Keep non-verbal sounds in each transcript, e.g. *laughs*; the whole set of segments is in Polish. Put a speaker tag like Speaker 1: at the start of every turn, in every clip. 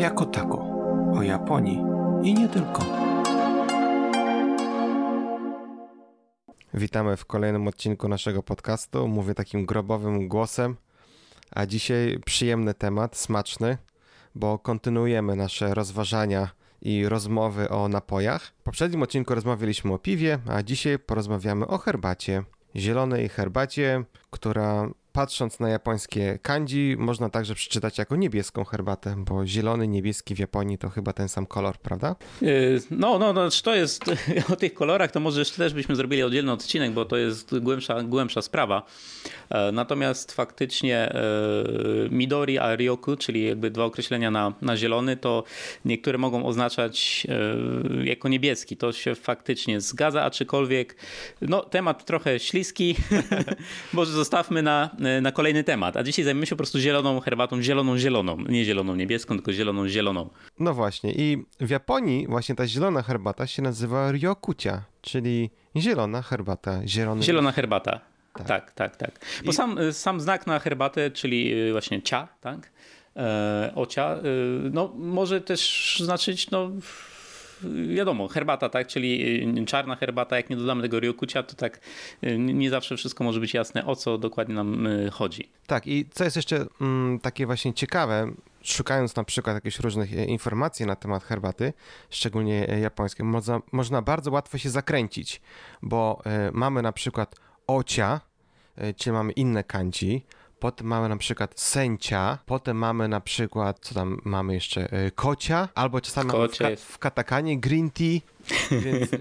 Speaker 1: jako tako, o Japonii i nie tylko.
Speaker 2: Witamy w kolejnym odcinku naszego podcastu. Mówię takim grobowym głosem, a dzisiaj przyjemny temat, smaczny, bo kontynuujemy nasze rozważania i rozmowy o napojach. W poprzednim odcinku rozmawialiśmy o piwie, a dzisiaj porozmawiamy o herbacie. Zielonej herbacie, która patrząc na japońskie kanji, można także przeczytać jako niebieską herbatę, bo zielony, niebieski w Japonii to chyba ten sam kolor, prawda?
Speaker 3: Yy, no, no, no, to jest *laughs* o tych kolorach, to może jeszcze też byśmy zrobili oddzielny odcinek, bo to jest głębsza, głębsza sprawa. E, natomiast faktycznie e, Midori a Ryoku, czyli jakby dwa określenia na, na zielony, to niektóre mogą oznaczać e, jako niebieski. To się faktycznie zgadza, aczkolwiek no, temat trochę śliski. *laughs* może zostawmy na, na kolejny temat. A dzisiaj zajmiemy się po prostu zieloną herbatą, zieloną, zieloną. Nie zieloną niebieską, tylko zieloną, zieloną.
Speaker 2: No właśnie. I w Japonii właśnie ta zielona herbata się nazywa Ryokucia, czyli zielona herbata, zielony.
Speaker 3: Zielona herbata. Tak, tak, tak. tak. Bo I... sam, sam znak na herbatę, czyli właśnie cia, tak? E, ocia, e, no może też znaczyć, no wiadomo, herbata, tak, czyli czarna herbata, jak nie dodamy tego ryokucia, to tak nie zawsze wszystko może być jasne, o co dokładnie nam chodzi.
Speaker 2: Tak, i co jest jeszcze mm, takie właśnie ciekawe, szukając na przykład jakichś różnych e, informacji na temat herbaty, szczególnie japońskiej, można, można bardzo łatwo się zakręcić, bo y, mamy na przykład ocia, e, czyli mamy inne kanji, potem mamy na przykład sęcia, potem mamy na przykład, co tam mamy jeszcze, e, kocia, albo czasami w, ka w katakanie green tea, więc e,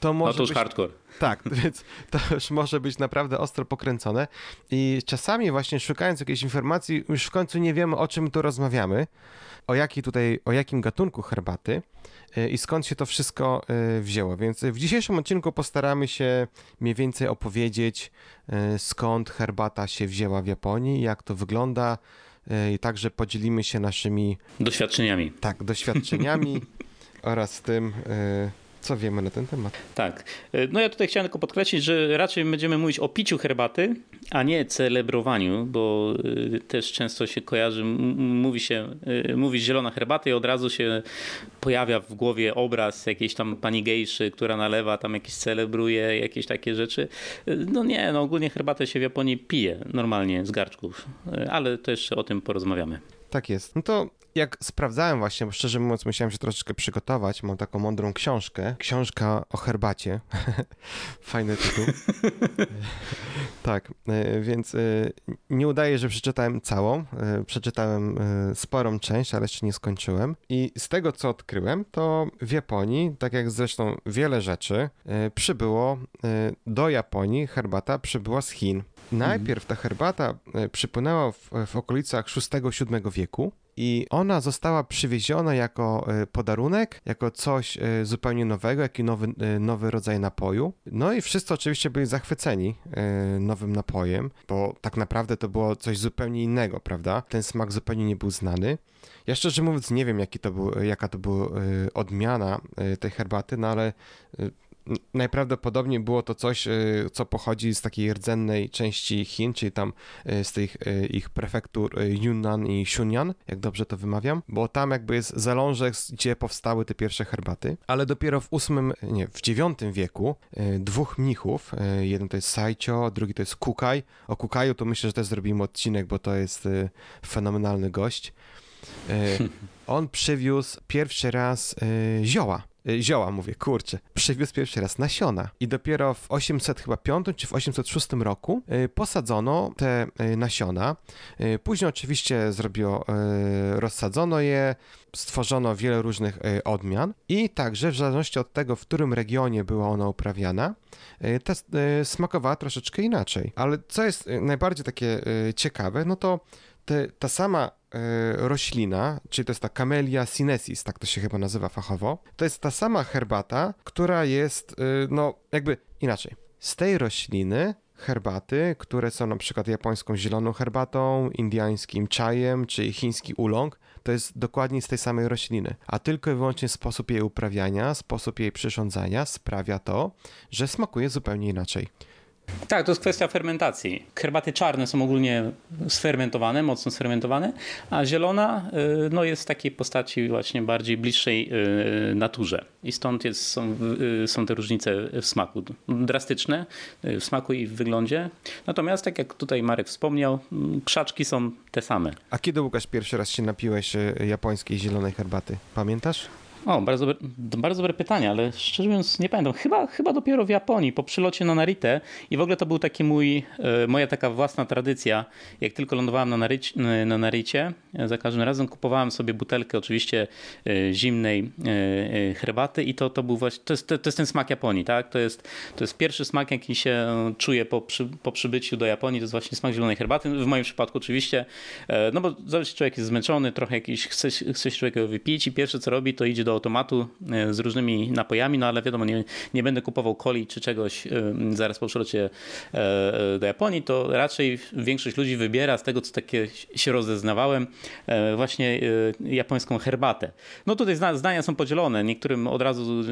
Speaker 2: to może
Speaker 3: No to już
Speaker 2: być...
Speaker 3: hardcore.
Speaker 2: Tak, *laughs* więc to już może być naprawdę ostro pokręcone i czasami właśnie szukając jakiejś informacji już w końcu nie wiemy o czym tu rozmawiamy, o, jaki tutaj, o jakim gatunku herbaty y, i skąd się to wszystko y, wzięło. Więc w dzisiejszym odcinku postaramy się mniej więcej opowiedzieć, y, skąd herbata się wzięła w Japonii, jak to wygląda i także podzielimy się naszymi
Speaker 3: doświadczeniami.
Speaker 2: Tak, doświadczeniami *laughs* oraz tym, co wiemy na ten temat.
Speaker 3: Tak. E, no ja tutaj chciałem tylko podkreślić, że raczej będziemy mówić o piciu herbaty, a nie celebrowaniu, bo e, też często się kojarzy, mówi się, e, mówi zielona herbata i od razu się pojawia w głowie obraz jakiejś tam pani gejszy, która nalewa, tam jakieś celebruje, jakieś takie rzeczy. No nie, no ogólnie herbatę się w Japonii pije normalnie z garczków, ale to jeszcze o tym porozmawiamy.
Speaker 2: Tak jest. No to jak sprawdzałem właśnie, bo szczerze mówiąc musiałem się troszeczkę przygotować, mam taką mądrą książkę, książka o herbacie, *laughs* fajny tytuł. *laughs* tak, e, więc e, nie udaje, że przeczytałem całą, e, przeczytałem sporą część, ale jeszcze nie skończyłem. I z tego, co odkryłem, to w Japonii, tak jak zresztą wiele rzeczy, przybyło do Japonii, herbata przybyła z Chin. Najpierw ta herbata przypłynęła w, w okolicach VI-VII wieku i ona została przywieziona jako e, podarunek, jako coś e, zupełnie nowego, jaki nowy, e, nowy rodzaj napoju. No i wszyscy oczywiście byli zachwyceni nowym napojem, bo tak naprawdę to było coś zupełnie innego, prawda? Ten smak zupełnie nie był znany. Ja szczerze mówiąc nie wiem, jaki to był, jaka to była odmiana tej herbaty, no ale najprawdopodobniej było to coś, y, co pochodzi z takiej rdzennej części Chin, czyli tam y, z tych y, ich prefektur Yunnan i Shunyan, jak dobrze to wymawiam, bo tam jakby jest zalążek, gdzie powstały te pierwsze herbaty, ale dopiero w ósmym, nie, w dziewiątym wieku dwóch mnichów, jeden to jest Saicho, drugi to jest Kukaj. O Kukaju to myślę, że też zrobimy odcinek, bo to jest fenomenalny gość. *laughs* On przywiózł pierwszy raz zioła zioła, mówię, kurczę, przywiózł pierwszy raz nasiona i dopiero w 805 czy w 806 roku y, posadzono te y, nasiona. Później oczywiście zrobiono, rozsadzono je, stworzono wiele różnych odmian i także w zależności od tego, w którym regionie była ona uprawiana, ta smakowała troszeczkę inaczej. Ale co jest najbardziej takie ciekawe, no to te, ta sama E, roślina, czyli to jest ta Camellia sinensis, tak to się chyba nazywa fachowo, to jest ta sama herbata, która jest, e, no jakby inaczej. Z tej rośliny herbaty, które są na przykład japońską zieloną herbatą, indiańskim czajem czy chiński ulong, to jest dokładnie z tej samej rośliny, a tylko i wyłącznie sposób jej uprawiania, sposób jej przyrządzania sprawia to, że smakuje zupełnie inaczej.
Speaker 3: Tak, to jest kwestia fermentacji. Herbaty czarne są ogólnie sfermentowane, mocno sfermentowane, a zielona y, no, jest w takiej postaci właśnie bardziej bliższej y, naturze. I stąd jest, są, y, są te różnice w smaku. Drastyczne w smaku i w wyglądzie. Natomiast, tak jak tutaj Marek wspomniał, krzaczki są te same.
Speaker 2: A kiedy, Łukasz, pierwszy raz się napiłeś japońskiej zielonej herbaty? Pamiętasz?
Speaker 3: O, bardzo dobre, bardzo dobre pytanie, ale szczerze mówiąc nie pamiętam. Chyba, chyba dopiero w Japonii, po przylocie na Narite i w ogóle to był taki mój, e, moja taka własna tradycja. Jak tylko lądowałem na, Narycie, na Naricie, e, za każdym razem kupowałem sobie butelkę oczywiście e, zimnej herbaty i to, to był właśnie, to jest, to, jest ten smak Japonii, tak? To jest, to jest pierwszy smak, jaki się czuje po, przy, po przybyciu do Japonii, to jest właśnie smak zielonej herbaty. W moim przypadku oczywiście, no bo zależy, człowiek jest zmęczony, trochę jakiś, chce, chce się człowiek wypić i pierwsze co robi, to idzie do automatu e, z różnymi napojami, no ale wiadomo, nie, nie będę kupował coli czy czegoś e, zaraz po przylocie e, do Japonii, to raczej większość ludzi wybiera z tego, co takie się rozeznawałem, właśnie japońską herbatę. No tutaj zdania są podzielone. Niektórym od razu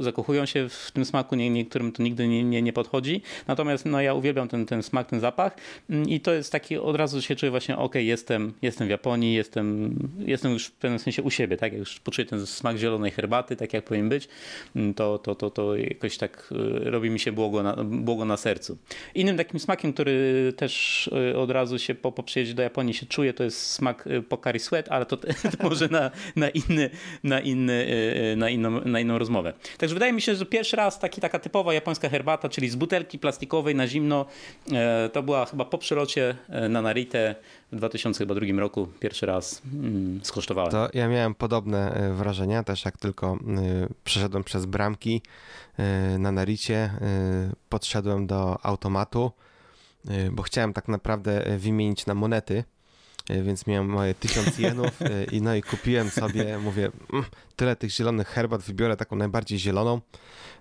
Speaker 3: zakochują się w tym smaku, niektórym to nigdy nie, nie, nie podchodzi. Natomiast no, ja uwielbiam ten, ten smak, ten zapach mm, i to jest taki, od razu się czuję właśnie, ok, jestem, jestem w Japonii, jestem, jestem już w pewnym sensie u siebie, tak? Jak już poczuję ten smak zielonej herbaty, tak jak powinien być, mm, to, to, to, to jakoś tak y, robi mi się błogo na, błogo na sercu. Innym takim smakiem, który też y, od razu się po, po przyjeździe do Japonii się czuje, to jest smak y, Pocari Sweat, ale to, *laughs* to może na, na, inny, na, inny, na, inną, na inną rozmowę. Także wydaje mi się, że pierwszy raz taki, taka typowa japońska herbata, czyli z butelki plastikowej na zimno, e, to była chyba po przylocie e, na Narite w 2002 roku pierwszy raz mm, skosztowałem.
Speaker 2: To ja miałem podobne e, wrażenia, też jak tylko e, przeszedłem przez bramki e, na Naricie, podszedłem do automatu, bo chciałem tak naprawdę wymienić na monety, więc miałem moje tysiąc *laughs* jenów i no i kupiłem sobie, mówię, mm, tyle tych zielonych herbat, wybiorę taką najbardziej zieloną.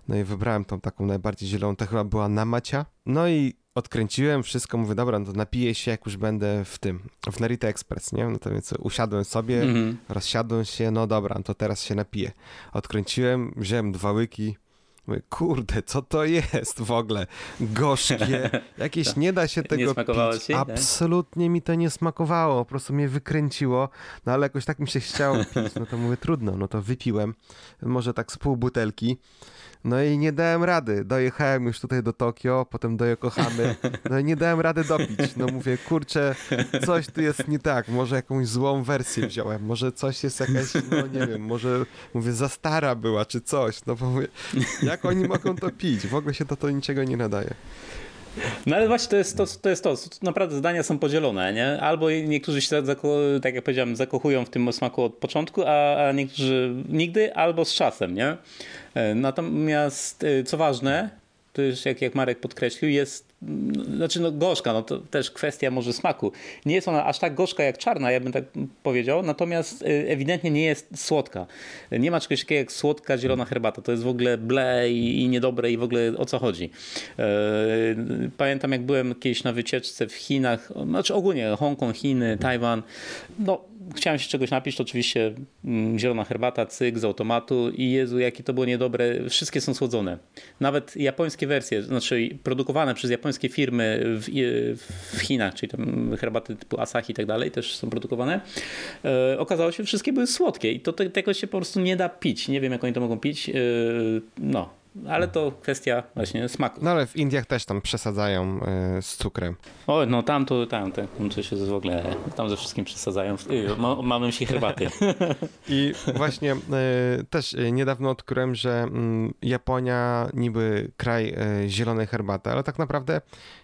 Speaker 2: No i wybrałem tą taką najbardziej zieloną, to chyba była Namacia. No i odkręciłem wszystko, mówię, dobra, no to napiję się, jak już będę w tym, w Narita Express, nie? No to więc usiadłem sobie, mm -hmm. rozsiadłem się, no dobra, no to teraz się napiję. Odkręciłem, wziąłem dwa łyki, Mówię, kurde, co to jest w ogóle? Gorzkie, *laughs* jakieś nie da się tego nie pić. Ci, Absolutnie mi to nie smakowało, po prostu mnie wykręciło, no ale jakoś tak mi się chciało pić, no to mówię, trudno, no to wypiłem, może tak z pół butelki, no i nie dałem rady. Dojechałem już tutaj do Tokio, potem do Yokohamy. No i nie dałem rady dopić. No mówię, kurczę, coś tu jest nie tak. Może jakąś złą wersję wziąłem. Może coś jest jakaś, no nie wiem, może mówię, za stara była, czy coś. No bo mówię, jak oni mogą to pić? W ogóle się to, to niczego nie nadaje.
Speaker 3: No ale właśnie to jest to, to jest to. Naprawdę zdania są podzielone, nie? Albo niektórzy się, tak jak powiedziałem, zakochują w tym smaku od początku, a, a niektórzy nigdy, albo z czasem, nie? E, natomiast e, co ważne, to już jak, jak Marek podkreślił, jest znaczy no gorzka, no to też kwestia może smaku. Nie jest ona aż tak gorzka jak czarna, ja bym tak powiedział, natomiast y, ewidentnie nie jest słodka. Nie ma czegoś takiego jak słodka zielona herbata. To jest w ogóle ble i, i niedobre i w ogóle o co chodzi. E, pamiętam jak byłem kiedyś na wycieczce w Chinach, znaczy ogólnie Hongkong, Chiny, Tajwan, no chciałem się czegoś napić, to oczywiście mm, zielona herbata, cyk z automatu i Jezu, jakie to było niedobre. Wszystkie są słodzone. Nawet japońskie wersje, znaczy produkowane przez japońskie firmy w, w Chinach, czyli tam herbaty typu Asahi i tak dalej też są produkowane. E, okazało się, że wszystkie były słodkie i to, tego się po prostu nie da pić. Nie wiem, jak oni to mogą pić. E, no, ale to kwestia właśnie smaku.
Speaker 2: No ale w Indiach też tam przesadzają y, z cukrem.
Speaker 3: O, no tam to, tam, tam, to się w ogóle, tam ze wszystkim przesadzają. Y, mamy się herbaty. *laughs*
Speaker 2: I właśnie y, też niedawno odkryłem, że y, Japonia niby kraj zielonej herbaty, ale tak naprawdę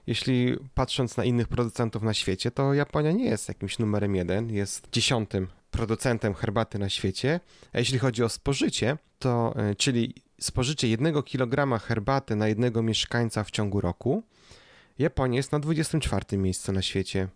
Speaker 2: jeśli patrząc na innych producentów na świecie, to Japonia nie jest jakimś numerem jeden, jest dziesiątym producentem herbaty na świecie. A jeśli chodzi o spożycie, to czyli spożycie 1 kg herbaty na jednego mieszkańca w ciągu roku, Japonia jest na 24 miejscu na świecie.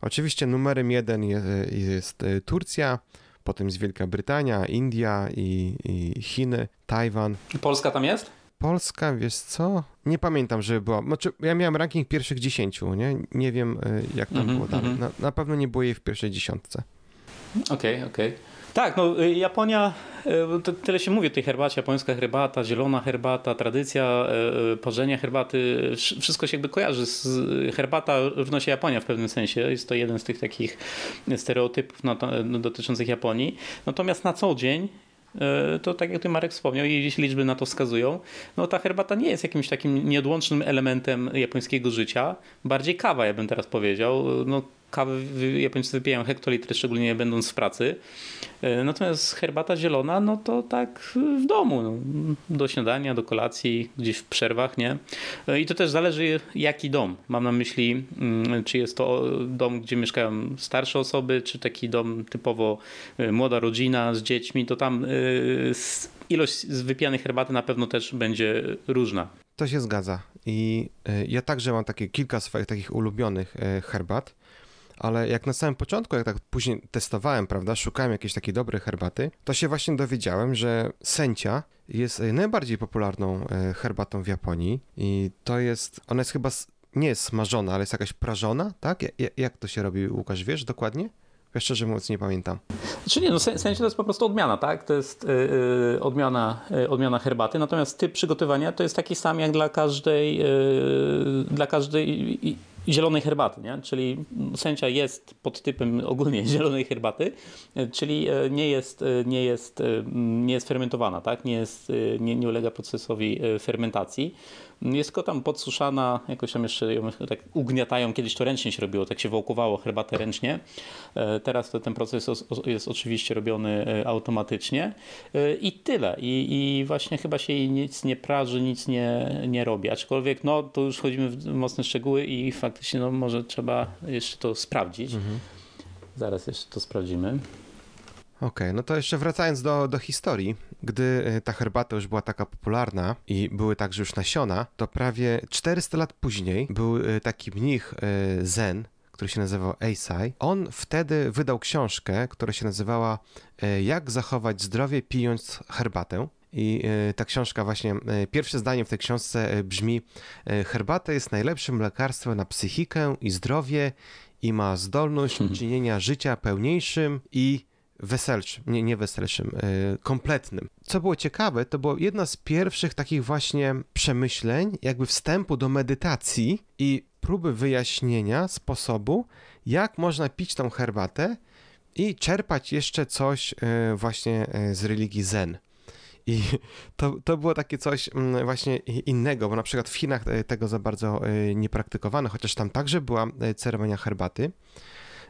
Speaker 2: Oczywiście numerem jeden jest, jest e, Turcja, potem jest Wielka Brytania, India i, i Chiny, Tajwan.
Speaker 3: Polska tam jest?
Speaker 2: Polska, wiesz co? Nie pamiętam, żeby była. Znaczy, ja miałem ranking pierwszych dziesięciu, nie? Nie wiem, e, jak tam mm -hmm, było dalej. Mm -hmm. na, na, pewno nie było jej w pierwszej dziesiątce.
Speaker 3: Okej, okay, okej. Okay. Tak, no y, Japonia, y, tyle się mówi o tej herbacie, japońska herbata, zielona herbata, tradycja y, parzenia herbaty, wszystko się jakby kojarzy z herbata równo się Japonia w pewnym sensie, jest to jeden z tych takich stereotypów no, dotyczących Japonii. Natomiast na co dzień to tak jak ty Marek wspomniał i jeśli liczby na to wskazują, no ta herbata nie jest jakimś takim nieodłącznym elementem japońskiego życia. Bardziej kawa, ja bym teraz powiedział. No, kawy Japończycy wypijają hektolitry, szczególnie będąc w pracy. E, natomiast herbata zielona, no to tak w domu, no, do śniadania, do kolacji, gdzieś w przerwach, nie? E, I to też zależy jaki dom. Mam na myśli, mm, czy jest to dom, gdzie mieszkają starsze osoby, czy taki dom typowo e, młoda rodzina z dziećmi, to tam ilość wypijanej herbaty na pewno też będzie różna.
Speaker 2: To się zgadza. I ja także mam takie kilka swoich takich ulubionych herbat ale jak na samym początku, jak tak później testowałem, prawda, szukałem jakiejś takiej dobrej herbaty, to się właśnie dowiedziałem, że sęcia jest e, najbardziej popularną e, herbatą w Japonii i to jest, ona jest chyba, nie jest smażona, ale jest jakaś prażona, tak? Jak to się robi, Łukasz, wiesz dokładnie? Ja szczerze mówiąc nie pamiętam.
Speaker 3: Znaczy nie, no sensie to jest po prostu odmiana, tak? To jest yy, odmiana, yy, odmiana herbaty, natomiast typ przygotowania to jest taki sam jak dla każdej, yy, dla każdej zielonej herbaty, nie? czyli sędzia jest pod typem ogólnie *laughs* zielonej herbaty, czyli e, nie jest, e, nie jest, e, nie jest fermentowana, tak? nie, jest, nie, nie ulega procesowi fermentacji. Jest tam podsuszana, jakoś tam jeszcze ją tak ugniatają, kiedyś to ręcznie się robiło, tak się wałkowało herbatę ręcznie. Teraz to ten proces jest oczywiście robiony automatycznie i tyle. I, i właśnie chyba się jej nic nie praży, nic nie, nie robi. Aczkolwiek no, to już chodzimy w mocne szczegóły i fakt faktycznie no, może trzeba jeszcze to sprawdzić. Mhm. Zaraz jeszcze to sprawdzimy.
Speaker 2: Okej, okay, no to jeszcze wracając do, do historii, gdy y, ta herbata już była taka popularna i były także już nasiona, to prawie 400 lat później był y, taki mnich y, Zen, który się nazywał Eisai. On wtedy wydał książkę, która się nazywała Jak zachować zdrowie pijąc herbatę. I e, ta książka właśnie, e, pierwsze zdanie w tej książce e, brzmi herbata jest najlepszym lekarstwem na psychikę i zdrowie i ma zdolność hmm. czynienia życia pełniejszym i weselszym, nie, nie weselszym, kompletnym. Co było ciekawe, to było jedna z pierwszych takich właśnie przemyśleń, jakby wstępu do medytacji i próby wyjaśnienia sposobu, jak można pić tą herbatę i czerpać jeszcze coś właśnie z religii Zen. I to, to było takie coś mm, właśnie innego, bo na przykład w Chinach e, tego za bardzo e, nie praktykowano, chociaż tam także była e, ceremonia herbaty.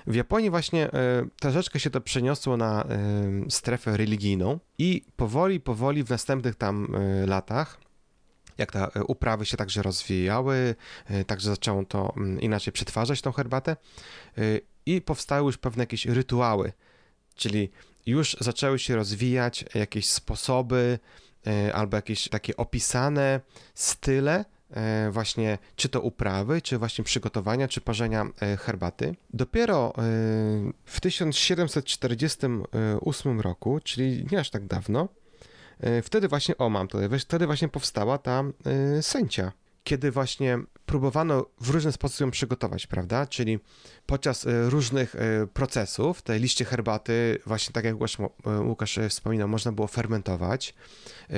Speaker 2: W Japonii właśnie troszeczkę się to przeniosło na strefę religijną i powoli, powoli w następnych tam latach jak te uprawy się także rozwijały, także zaczęło to mm, inaczej przetwarzać tą herbatę i powstały już pewne jakieś rytuały, czyli już zaczęły się rozwijać jakieś sposoby e, albo jakieś takie opisane style e, właśnie czy to uprawy, czy właśnie przygotowania, czy parzenia e, herbaty. Dopiero w 1748 roku, czyli nie aż tak dawno, wtedy właśnie, o mam tutaj, wtedy właśnie powstała ta sęcia kiedy właśnie próbowano w różny sposób ją przygotować, prawda? Czyli podczas e, różnych e, procesów, tej liście herbaty, właśnie tak jak Łukasz e, wspominał, można było fermentować,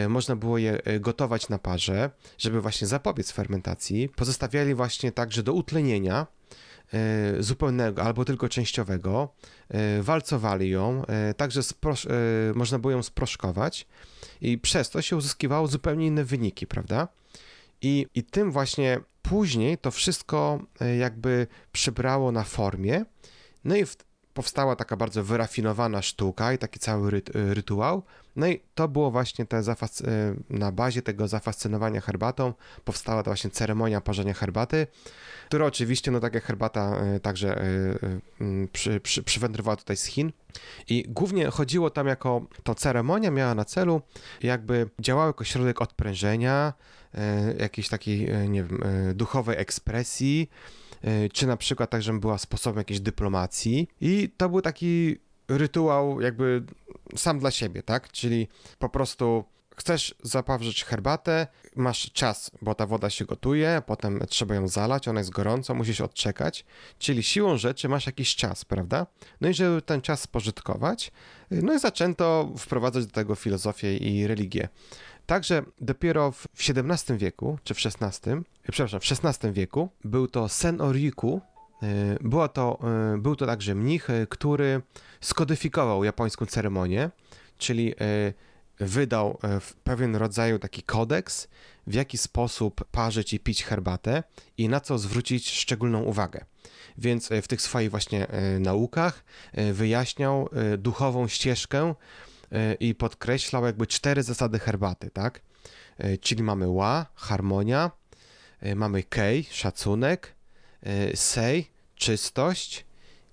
Speaker 2: można było je gotować na parze, żeby właśnie zapobiec fermentacji. Pozostawiali właśnie także do utlenienia zupełnego albo tylko częściowego, walcowali ją, także można było ją sproszkować i przez to się uzyskiwało zupełnie inne wyniki, prawda? I, I tym właśnie później to wszystko e, jakby przybrało na formie. No i w, powstała taka bardzo wyrafinowana sztuka i taki cały e, rytuał. No i to było właśnie te e, na bazie tego zafascynowania herbatą powstała ta właśnie ceremonia parzenia herbaty, która oczywiście, no tak jak herbata także przy, przy, przywędrowała tutaj z Chin. I głównie chodziło tam jako, ta ceremonia miała na celu jakby działał jako środek odprężenia, jakiejś takiej, e, nie wiem, e, duchowej ekspresji, czy na przykład tak, żeby była sposobem jakiejś dyplomacji. I to był taki rytuał jakby sam dla siebie, tak? Czyli po prostu chcesz zaparzyć herbatę, masz czas, bo ta woda się gotuje, potem trzeba ją zalać, ona jest gorąca, musisz odczekać, czyli siłą rzeczy masz jakiś czas, prawda? No i żeby ten czas spożytkować, no i zaczęto wprowadzać do tego filozofię i religię. Także dopiero w XVII wieku, czy w XVI, przepraszam, w XVI wieku był to Sen Oriku, było to, był to także mnich, który skodyfikował japońską ceremonię, czyli wydał e, pewien rodzaju taki kodeks, w jaki sposób parzyć i pić herbatę i na co zwrócić szczególną uwagę. Więc e, w tych swoich właśnie e, naukach wyjaśniał duchową ścieżkę i podkreślał jakby cztery zasady herbaty, tak? Czyli mamy wa, harmonia, mamy kei, szacunek, sei, czystość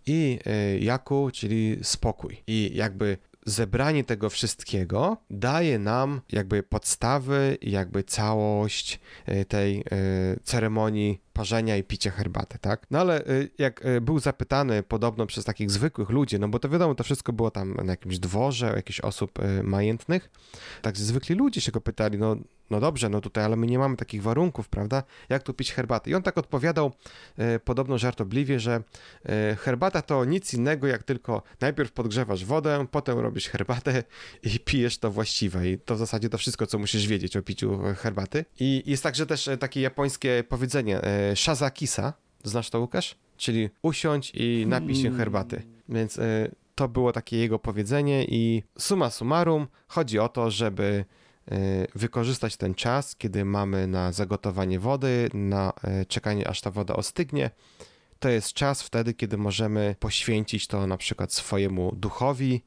Speaker 2: i jaku, czyli spokój. I jakby zebranie tego wszystkiego daje nam jakby podstawy, jakby całość e, tej e, ceremonii parzenia i picia herbaty, tak? No ale y, jak był zapytany podobno przez takich zwykłych ludzi, no bo to wiadomo, to wszystko było tam na jakimś dworze, jakichś osób majętnych, tak zwykli ludzie się go pytali, no, no dobrze, no tutaj, ale my nie mamy takich warunków, prawda? Jak tu pić herbatę? I on tak odpowiadał podobno żartobliwie, że herbata to nic innego, jak tylko najpierw podgrzewasz wodę, potem robisz herbatę *laughs* i pijesz to właściwe. I to w zasadzie to wszystko, co musisz wiedzieć o piciu herbaty. I jest także też takie japońskie powiedzenie, Shazakisa. Znasz to, Łukasz? Czyli usiądź i napij się herbaty. Więc y, to było takie jego powiedzenie i suma summarum chodzi o to, żeby wykorzystać ten czas, kiedy mamy na zagotowanie wody, na y, czekanie aż ta woda ostygnie. To jest czas wtedy, kiedy możemy poświęcić to na przykład swojemu duchowi,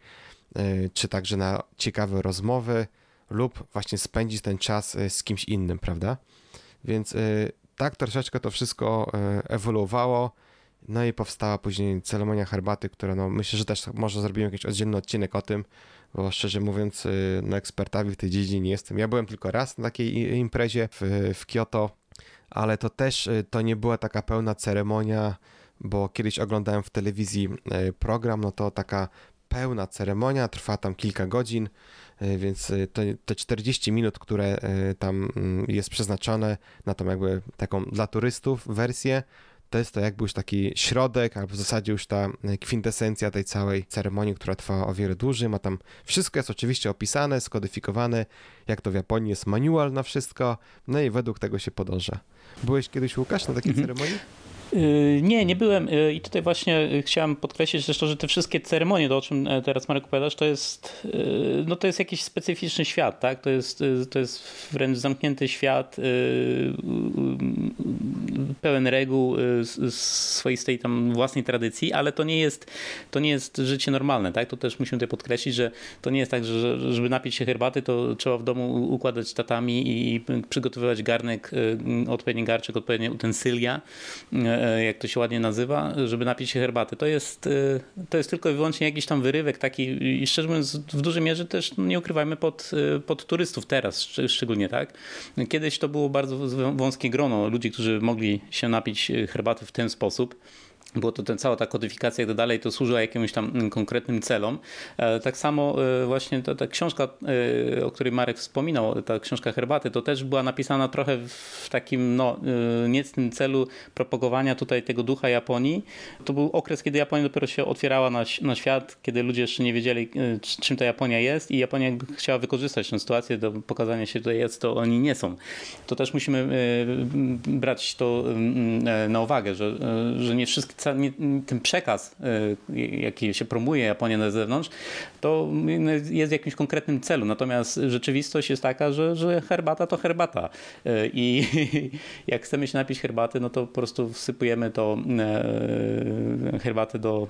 Speaker 2: czy także na ciekawe rozmowy, lub właśnie spędzić ten czas z kimś innym, prawda? Więc tak troszeczkę to wszystko ewoluowało. No i powstała później ceremonia herbaty, która no, myślę, że też może zrobimy jakiś oddzielny odcinek o tym, bo szczerze mówiąc, e, no ekspertami w tej dziedzinie nie jestem. Ja byłem tylko raz na takiej imprezie w, w Kyoto, ale to też e, to nie była taka pełna ceremonia, bo kiedyś oglądałem w telewizji program, no to taka pełna ceremonia, trwa tam kilka godzin, więc te, te 40 minut, które tam mm, jest przeznaczone na tą jakby taką dla turystów wersję, to jest to jakby już taki środek, albo w zasadzie już ta kwintesencja tej całej ceremonii, która trwa o wiele dłużej. Ma tam wszystko jest oczywiście opisane, skodyfikowane, jak to w Japonii jest manual na wszystko, no i według tego się podąża. Byłeś kiedyś, Łukasz, na takiej mhm. ceremonii?
Speaker 3: Y, nie, nie byłem y, i tutaj właśnie chciałem podkreślić zresztą, że te wszystkie ceremonie, to o czym e, teraz Marek opowiadasz, to jest, no to jest jakiś specyficzny świat, tak? To jest, to jest wręcz zamknięty świat, pełen reguł, swoistej tam własnej tradycji, ale to nie jest, to nie jest życie normalne, tak? To też musimy tutaj podkreślić, że to nie jest tak, że żeby napić się herbaty, to trzeba w domu układać tatami i przygotowywać garnek, odpowiedni garczek, odpowiednie utensylia, E, jak to się ładnie nazywa, żeby napić się herbaty. To jest, to jest tylko i wyłącznie jakiś tam wyrywek taki i szczerze mówiąc w dużej mierze też nie ukrywajmy pod, pod turystów teraz szczególnie, tak? Kiedyś to było bardzo wąskie grono ludzi, którzy mogli się napić herbaty w ten sposób było to ten, cała ta kodyfikacja i tak dalej, to służyła jakimś tam mm, konkretnym celom. E, tak samo e, właśnie ta, ta książka, e, o której Marek wspominał, ta książka Herbaty, to też była napisana trochę w takim no, niecnym celu propagowania tutaj tego ducha Japonii. To był okres, kiedy Japonia dopiero się otwierała na, na świat, kiedy ludzie jeszcze nie wiedzieli, czym ta Japonia jest i Japonia chciała wykorzystać tę sytuację do pokazania się tutaj, jest to oni nie są. To też musimy brać to na uwagę, że, że nie wszystkie ten przekaz, y, jaki się promuje Japonię na zewnątrz, to jest w jakimś konkretnym celu. Natomiast rzeczywistość jest taka, że, że herbata to herbata. Y, I *laughs* jak chcemy się napić herbaty, no to po prostu wsypujemy to y, herbatę do,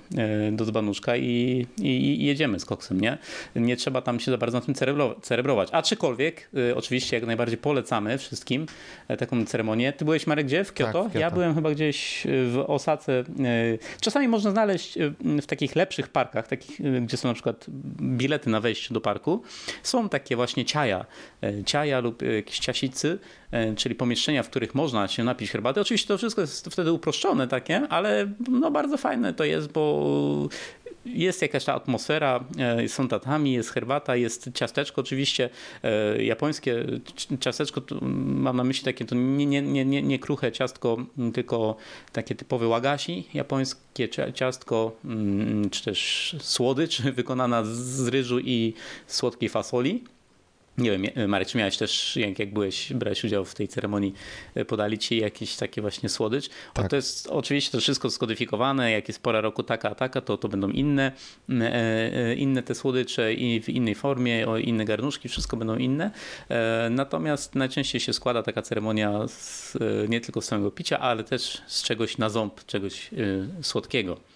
Speaker 3: do dzbanuszka i, i, i jedziemy z koksem, nie? Nie trzeba tam się za bardzo na tym cerebrować. Aczkolwiek, oczywiście jak najbardziej polecamy wszystkim taką ceremonię. Ty byłeś, Marek, gdzie? W Kyoto? Tak, w Kyoto. Ja byłem chyba gdzieś w Osace Czasami można znaleźć e, w takich lepszych parkach, takich, e, gdzie są na przykład bilety na wejście do parku, są takie właśnie ciaja, e, ciaja lub jakieś ciasicy, czyli pomieszczenia, w których można się napić herbaty. Oczywiście to wszystko jest wtedy uproszczone takie, ale no bardzo fajne to jest, bo jest jakaś ta atmosfera, są tatami, jest herbata, jest ciasteczko oczywiście, japońskie ciasteczko, mam na myśli takie to nie, nie, nie, nie, nie kruche ciastko, tylko takie typowe wagashi, japońskie ciastko, mm, czy też słodycz wykonana z ryżu i słodkiej fasoli. Nie wiem, Marek, czy miałeś też, jak, jak byłeś, brałeś udział w tej ceremonii, e, podali ci jakiś taki właśnie słodycz? Tak. to jest oczywiście to wszystko skodyfikowane, jak jest pora roku taka, a taka, to, to będą inne, e, e, inne te słodycze i w innej formie, o inne garnuszki, wszystko będą inne. Natomiast najczęściej się składa taka ceremonia z, nie tylko z samego picia, ale też z czegoś na ząb, czegoś słodkiego.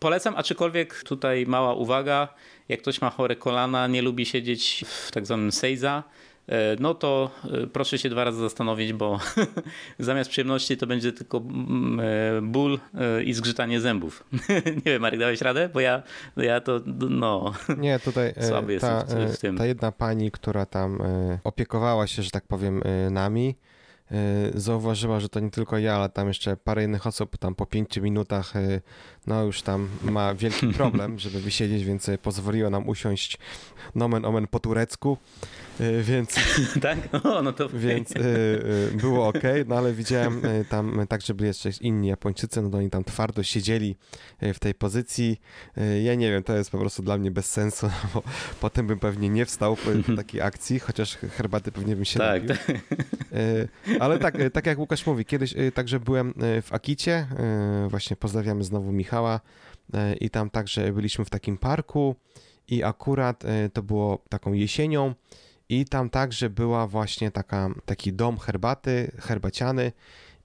Speaker 3: Polecam, aczkolwiek tutaj mała uwaga, jak ktoś ma chore kolana, nie lubi siedzieć w tak zwanym seiza, e, no to e, proszę się dwa razy zastanowić, bo *laughs* zamiast przyjemności to będzie tylko mm, e, ból i zgrzytanie zębów. *laughs* Nie wiem, Marek, dałeś radę? Bo ja, ja to, no...
Speaker 2: Nie, tutaj słaby ta, jestem w tym. Ta jedna pani, która tam opiekowała się, że tak powiem, nami, zauważyła, że to nie tylko ja, ale tam jeszcze parę innych osób tam po pięciu minutach no już tam ma wielki *laughs* problem, żeby wysiedzieć, więc pozwoliła nam usiąść nomen omen po turecku, więc... *laughs*
Speaker 3: tak? O, no to...
Speaker 2: Więc było ok, no ale widziałem tam także byli jeszcze inni Japończycy, no to oni tam twardo siedzieli w tej pozycji. Ja nie wiem, to jest po prostu dla mnie bez sensu, *laughs* bo potem bym pewnie nie wstał po takiej akcji, chociaż herbaty pewnie bym się tak, napił. Tak. Ale tak, tak jak Łukasz mówi, kiedyś także byłem w Akicie, właśnie pozdrawiamy znowu Michała, e, i tam także byliśmy w takim parku i akurat e, to było taką jesienią i tam także była właśnie taka, taki dom herbaty, herbaciany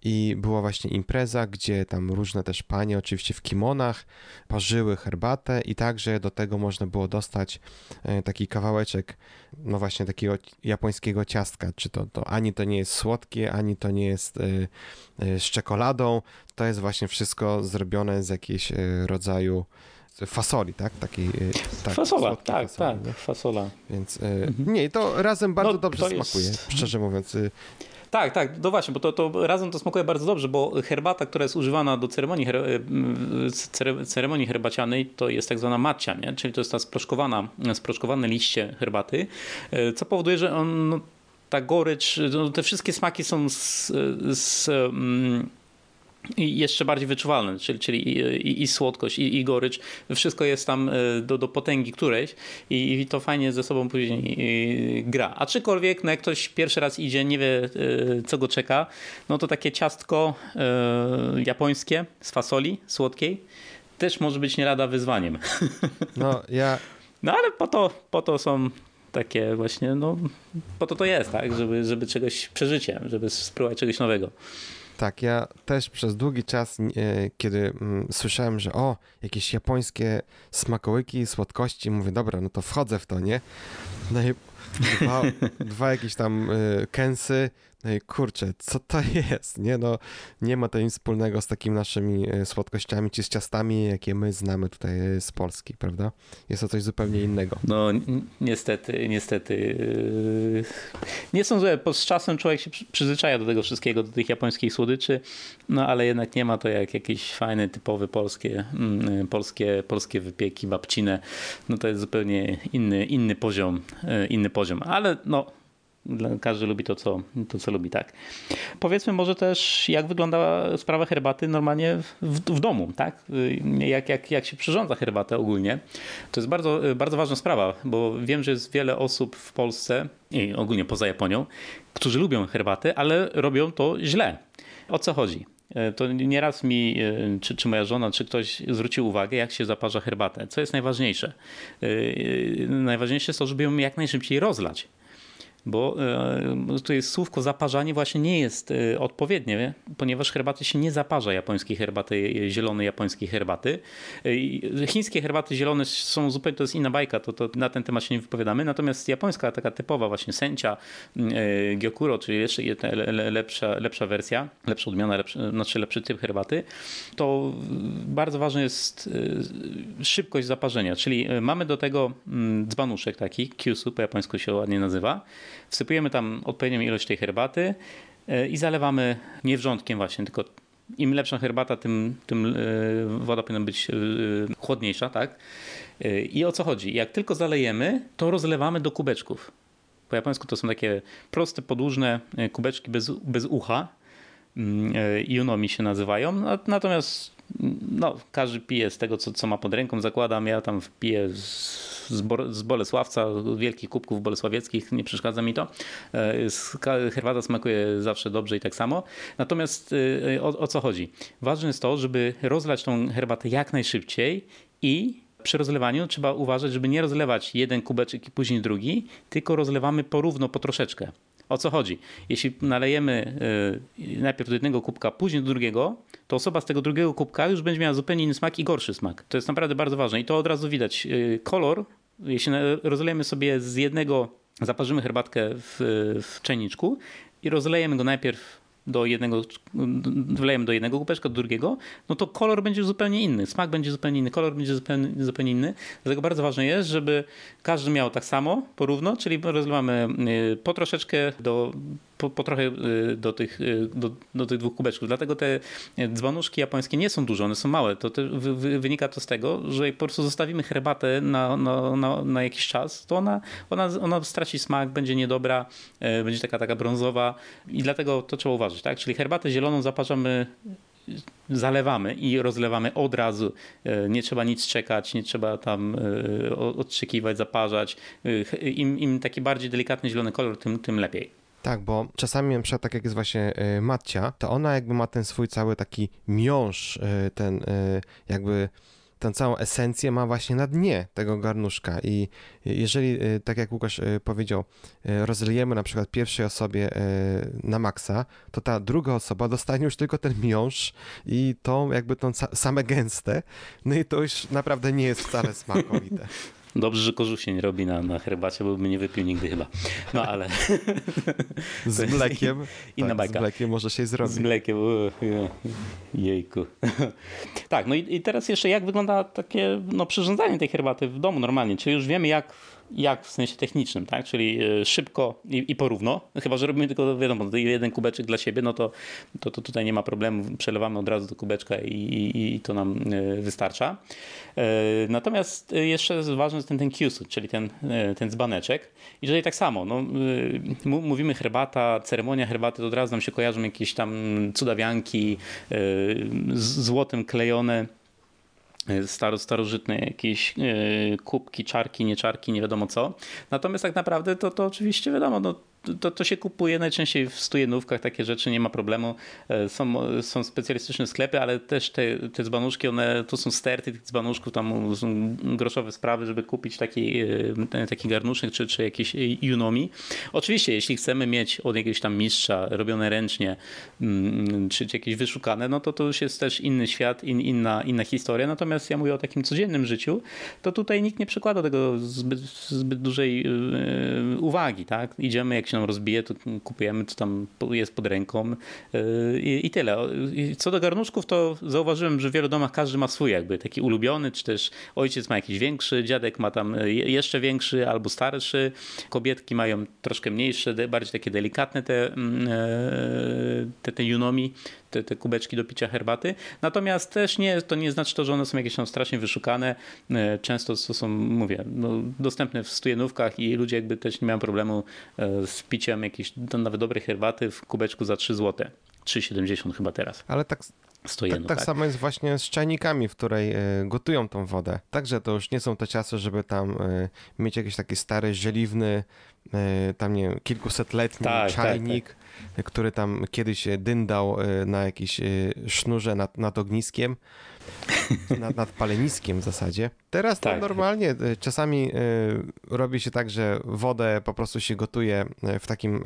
Speaker 2: i była właśnie impreza, gdzie tam różne też panie, oczywiście w kimonach, parzyły herbatę i także do tego można było dostać e, taki kawałeczek, no właśnie takiego japońskiego ciastka, czy to, to ani to nie jest słodkie, ani to nie jest z czekoladą, to jest właśnie wszystko zrobione z jakiegoś rodzaju fasoli, tak? Takiej,
Speaker 3: tak fasola, tak, fasoli, tak, fasola.
Speaker 2: Więc mhm. nie, to razem bardzo no, dobrze smakuje, jest... szczerze mówiąc.
Speaker 3: Tak, tak, no właśnie, bo to, to razem to smakuje bardzo dobrze, bo herbata, która jest używana do ceremonii, her, ceremonii herbacianej, to jest tak zwana macia, nie? czyli to jest ta sproszkowana, sproszkowane liście herbaty, co powoduje, że on, no, ta gorycz, no, te wszystkie smaki są z, z i jeszcze bardziej wyczuwalne, czyli, czyli i, i słodkość, i, i, gorycz, wszystko jest tam e, do, do potęgi którejś i, to fajnie ze sobą później e, gra. Aczkolwiek, no jak ktoś pierwszy raz idzie, nie wie e, co go czeka, no to takie ciastko e, japońskie z fasoli słodkiej też może być nie lada wyzwaniem. *laughs*
Speaker 2: No ja...
Speaker 3: No ale po to, po to są takie właśnie, no po to to jest, tak, żeby, żeby czegoś przeżycie, żeby spróbować czegoś nowego.
Speaker 2: Tak, ja też przez długi czas, e, kiedy mm, słyszałem, że o, jakieś japońskie smakołyki, słodkości, mówię, dobra, no to wchodzę w to, nie? No i dwa, *laughs* dwa jakieś tam y, kęsy, kurczę, co to *laughs* jest, nie? No, nie ma to nic wspólnego z takimi naszymi e, słodkościami czy z ciastami, jakie my znamy tutaj e, z Polski, prawda? Jest to coś zupełnie innego.
Speaker 3: No, niestety, niestety. E, nie są złe, bo z czasem człowiek się przyzwyczaja do tego wszystkiego, do tych japońskich słodyczy, no ale jednak nie ma to jak jakieś fajne, typowe polskie, mm, polskie, polskie wypieki, babcine. No to jest zupełnie inny, inny poziom, inny poziom, ale no każdy lubi to co, to, co lubi, tak. Powiedzmy może też, jak wygląda sprawa herbaty normalnie w, w domu, tak? Jak, jak, jak się przyrządza herbatę ogólnie. To jest bardzo, bardzo ważna sprawa, bo wiem, że jest wiele osób w Polsce i ogólnie poza Japonią, którzy lubią herbatę, ale robią to źle. O co chodzi? To nieraz mi, czy, czy moja żona, czy ktoś zwrócił uwagę, jak się zaparza herbatę. Co jest najważniejsze? Najważniejsze jest to, żeby ją jak najszybciej rozlać bo e, to jest słówko zaparzanie właśnie nie jest e, odpowiednie, ponieważ herbaty się nie zaparza japońskiej herbaty, zielonej japońskiej herbaty. E, chińskie herbaty zielone są zupełnie, to jest inna bajka, to, to na ten temat się nie wypowiadamy, natomiast japońska taka typowa właśnie sencia, gyokuro, czyli jeszcze lepsza, lepsza wersja, lepsza odmiana, lepszy, znaczy lepszy typ herbaty, to bardzo ważna jest szybkość zaparzenia, czyli mamy do tego dzbanuszek taki, kyusu po japońsku się ładnie nazywa, Wsypujemy tam odpowiednią ilość tej herbaty e, i zalewamy nie wrzątkiem właśnie, tylko im lepsza herbata, tym, tym woda powinna być chłodniejsza, tak? I o co chodzi? Jak tylko zalejemy, to rozlewamy do kubeczków. Po japońsku to są takie proste, podłużne kubeczki bez, bez ucha. Mm, Junomi się nazywają. Natomiast no, każdy pije z tego, co, co ma pod ręką, zakładam. Ja tam piję z, z Bolesławca, wielkich kubków bolesławieckich, nie przeszkadza mi to. E, herbata smakuje zawsze dobrze i tak samo. Natomiast e, o, o co chodzi? Ważne jest to, żeby rozlać tą herbatę jak najszybciej i przy rozlewaniu trzeba uważać, żeby nie rozlewać jeden kubeczek i później drugi, tylko rozlewamy porówno, po troszeczkę. O co chodzi? Jeśli nalejemy y, najpierw do jednego kubka, później do drugiego, to osoba z tego drugiego kubka już będzie miała zupełnie inny smak i gorszy smak. To jest naprawdę bardzo ważne i to od razu widać. Y, kolor, jeśli rozlejemy sobie z jednego, zaparzymy herbatkę w, w czajniczku i rozlejemy go najpierw do jednego, wlejemy do jednego kubeczka, do drugiego, no to kolor będzie zupełnie inny, smak będzie zupełnie inny, kolor będzie zupełnie, zupełnie inny. Dlatego bardzo ważne jest, żeby każdy miał tak samo, porówno, czyli rozlewamy y, po troszeczkę do po, po trochę y, do tych, y, do, do, tych dwóch kubeczków. Dlatego te dzbanuszki japońskie nie są duże, one są małe. To wynika to z tego, że jak po prostu zostawimy herbatę na, na, na, na jakiś czas, to ona, ona, ona straci smak, będzie niedobra, będzie taka taka brązowa i dlatego to trzeba uważać. Tak? Czyli herbatę zieloną zaparzamy zalewamy i rozlewamy od razu. Nie trzeba nic czekać, nie trzeba tam odczekiwać, zaparzać. Im, im taki bardziej delikatny zielony kolor, tym, tym lepiej.
Speaker 2: Tak, bo czasami na przykład tak jak jest właśnie y, Macia, to ona jakby ma ten swój cały taki miąższ, y, ten y, jakby tę całą esencję ma właśnie na dnie tego garnuszka i jeżeli, tak jak Łukasz powiedział, rozlejemy na przykład pierwszej osobie na maksa, to ta druga osoba dostanie już tylko ten miąższ i tą jakby tą same gęste, no i to już naprawdę nie jest wcale *laughs* smakowite.
Speaker 3: Dobrze, że kożuch się nie robi na, na herbacie, bo bym nie wypił nigdy chyba. No ale...
Speaker 2: Z mlekiem? *laughs* Inna tak, bajka. Z mlekiem może się zrobić.
Speaker 3: Z mlekiem, jejku. *laughs* tak, no i, i teraz jeszcze jak wygląda takie no, przyrządzanie tej herbaty w domu normalnie, czyli już wiemy jak jak w sensie technicznym, tak? Czyli e, szybko i, i porówno. Chyba, że robimy tylko, wiadomo, jeden kubeczek dla siebie, no to, to, to tutaj nie ma problemu. Przelewamy od razu do kubeczka i, i, i to nam e, wystarcza. E, natomiast jeszcze ważny jest ten, ten kiusut, czyli ten, ten dzbaneczek. I tutaj tak samo, no, mówimy herbata, ceremonia herbaty, to od razu nam się kojarzą jakieś tam cudawianki, złotem klejone staro, starożytne jakieś e, kubki, czarki, nie czarki, nie wiadomo co. Natomiast tak naprawdę to, to oczywiście wiadomo, no, to, to się kupuje najczęściej w stujenówkach, takie rzeczy nie ma problemu. E, są, są specjalistyczne sklepy, ale też te, te dzbanuszki, one, to są sterty tych dzbanuszków, tam są groszowe sprawy, żeby kupić taki, e, taki garnuszek czy, czy jakieś junomi. Oczywiście, jeśli chcemy mieć od jakiegoś tam mistrza robione ręcznie, mm, czy, czy jakieś wyszukane, no to to już jest też inny świat, in, inna, inna historia. Natomiast ja mówię o takim codziennym życiu, to tutaj nikt nie przykłada tego zbyt, zbyt dużej e, uwagi, tak? Idziemy jak się nam rozbije, to kupujemy, co tam jest pod ręką yy, i, i tyle. Co do garnuszków, to zauważyłem, że w wielu domach każdy ma swój jakby taki ulubiony, czy też ojciec ma jakiś większy, dziadek ma tam jeszcze większy albo starszy, kobietki mają troszkę mniejsze, bardziej takie delikatne te, mm, e, te, te junomi, te, te kubeczki do picia herbaty. Natomiast też nie, to nie znaczy to, że one są jakieś tam strasznie wyszukane. E, często to są, mówię, no, dostępne w stujenówkach i ludzie jakby też nie mają problemu e, z piciem jakiejś nawet dobrej herbaty w kubeczku za 3 zł. 3,70 chyba teraz.
Speaker 2: Ale tak tak, tak, samo jest właśnie z czajnikami, w której y, gotują tą wodę. Także to już nie są te czasy, żeby tam y, mieć jakiś taki stary, żeliwny, y, tam nie wiem, kilkusetletni tak, tak czajnik, tak, tak. który tam kiedyś dyndał na jakiejś sznurze nad, nad ogniskiem, nad, nad paleniskiem w zasadzie. Teraz tak. normalnie czasami robi się tak, że wodę po prostu się gotuje w takim,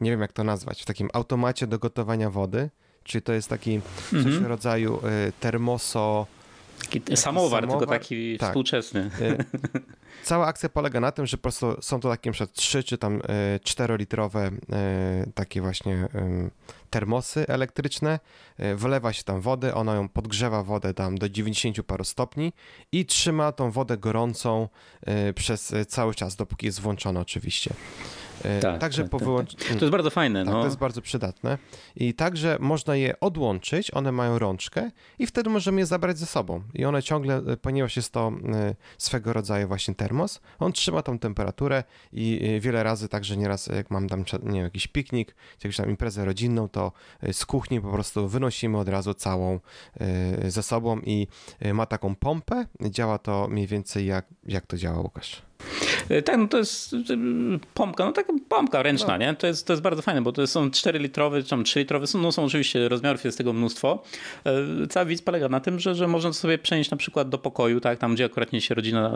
Speaker 2: nie wiem jak to nazwać, w takim automacie do gotowania wody Czyli to jest taki coś mm -hmm. rodzaju y, termoso...
Speaker 3: Taki, taki samowar, samowar, tylko taki tak. współczesny. Y,
Speaker 2: cała akcja polega na tym, że po prostu są to takie np. 3 czy tam 4-litrowe y, takie właśnie termosy elektryczne, wlewa się tam wodę, ona ją podgrzewa wodę tam do 90 paru stopni i trzyma tą wodę gorącą przez cały czas, dopóki jest włączona oczywiście. Tak, także tak, po tak, wyłącz...
Speaker 3: tak. To jest bardzo fajne.
Speaker 2: Tak,
Speaker 3: no.
Speaker 2: to jest bardzo przydatne. I także można je odłączyć, one mają rączkę i wtedy możemy je zabrać ze sobą. I one ciągle, ponieważ jest to swego rodzaju właśnie termos, on trzyma tą temperaturę i wiele razy także nieraz jak mam tam nie wiem, jakiś piknik, jakąś tam imprezę rodzinną, to z kuchni po prostu wynosimy od razu całą ze sobą i ma taką pompę. Działa to mniej więcej jak, jak to działa, Łukasz?
Speaker 3: E, tak, no to jest e, pompka, no taka pompka ręczna, no. nie? To jest, to jest bardzo fajne, bo to są 4 litrowe, czy tam 3 litrowe, są, no są oczywiście rozmiarów, jest tego mnóstwo. E, cały widz polega na tym, że, że można sobie przenieść na przykład do pokoju, tak, tam gdzie akurat się rodzina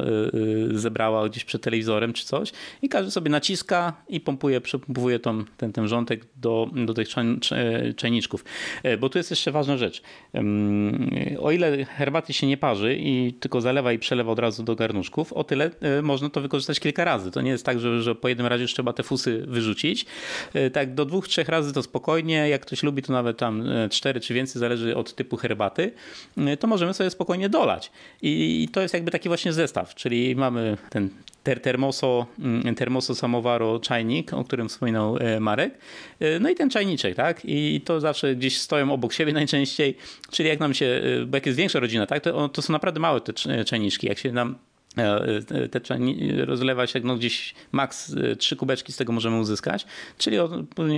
Speaker 3: zebrała gdzieś przed telewizorem czy coś i każdy sobie naciska i pompuje, przepompuje tą, ten, ten wrzątek do, do tych czajniczków. Bo tu jest jeszcze ważna rzecz. O ile herbaty się nie parzy i tylko zalewa i przelewa od razu do garnuszków, o tyle można to wykorzystać kilka razy. To nie jest tak, że, że po jednym razie już trzeba te fusy wyrzucić. E, tak do dwóch, trzech razy to spokojnie. Jak ktoś lubi, to nawet tam e, cztery czy więcej, zależy od typu herbaty, e, to możemy sobie spokojnie dolać. I, i to jest jakby taki właśnie zestaw, czyli mamy ten ter termoso, mm, termoso samowaro czajnik, o którym wspominał Marek. No i ten czajniczek, tak? I to zawsze gdzieś stoją obok siebie *laughs* najczęściej, czyli jak nam się, bo jak jest większa rodzina, tak? To, to są naprawdę małe te czajniczki. Jak się nam E, e, te rozlewa się no gdzieś maks e, trzy kubeczki z tego możemy uzyskać, czyli od,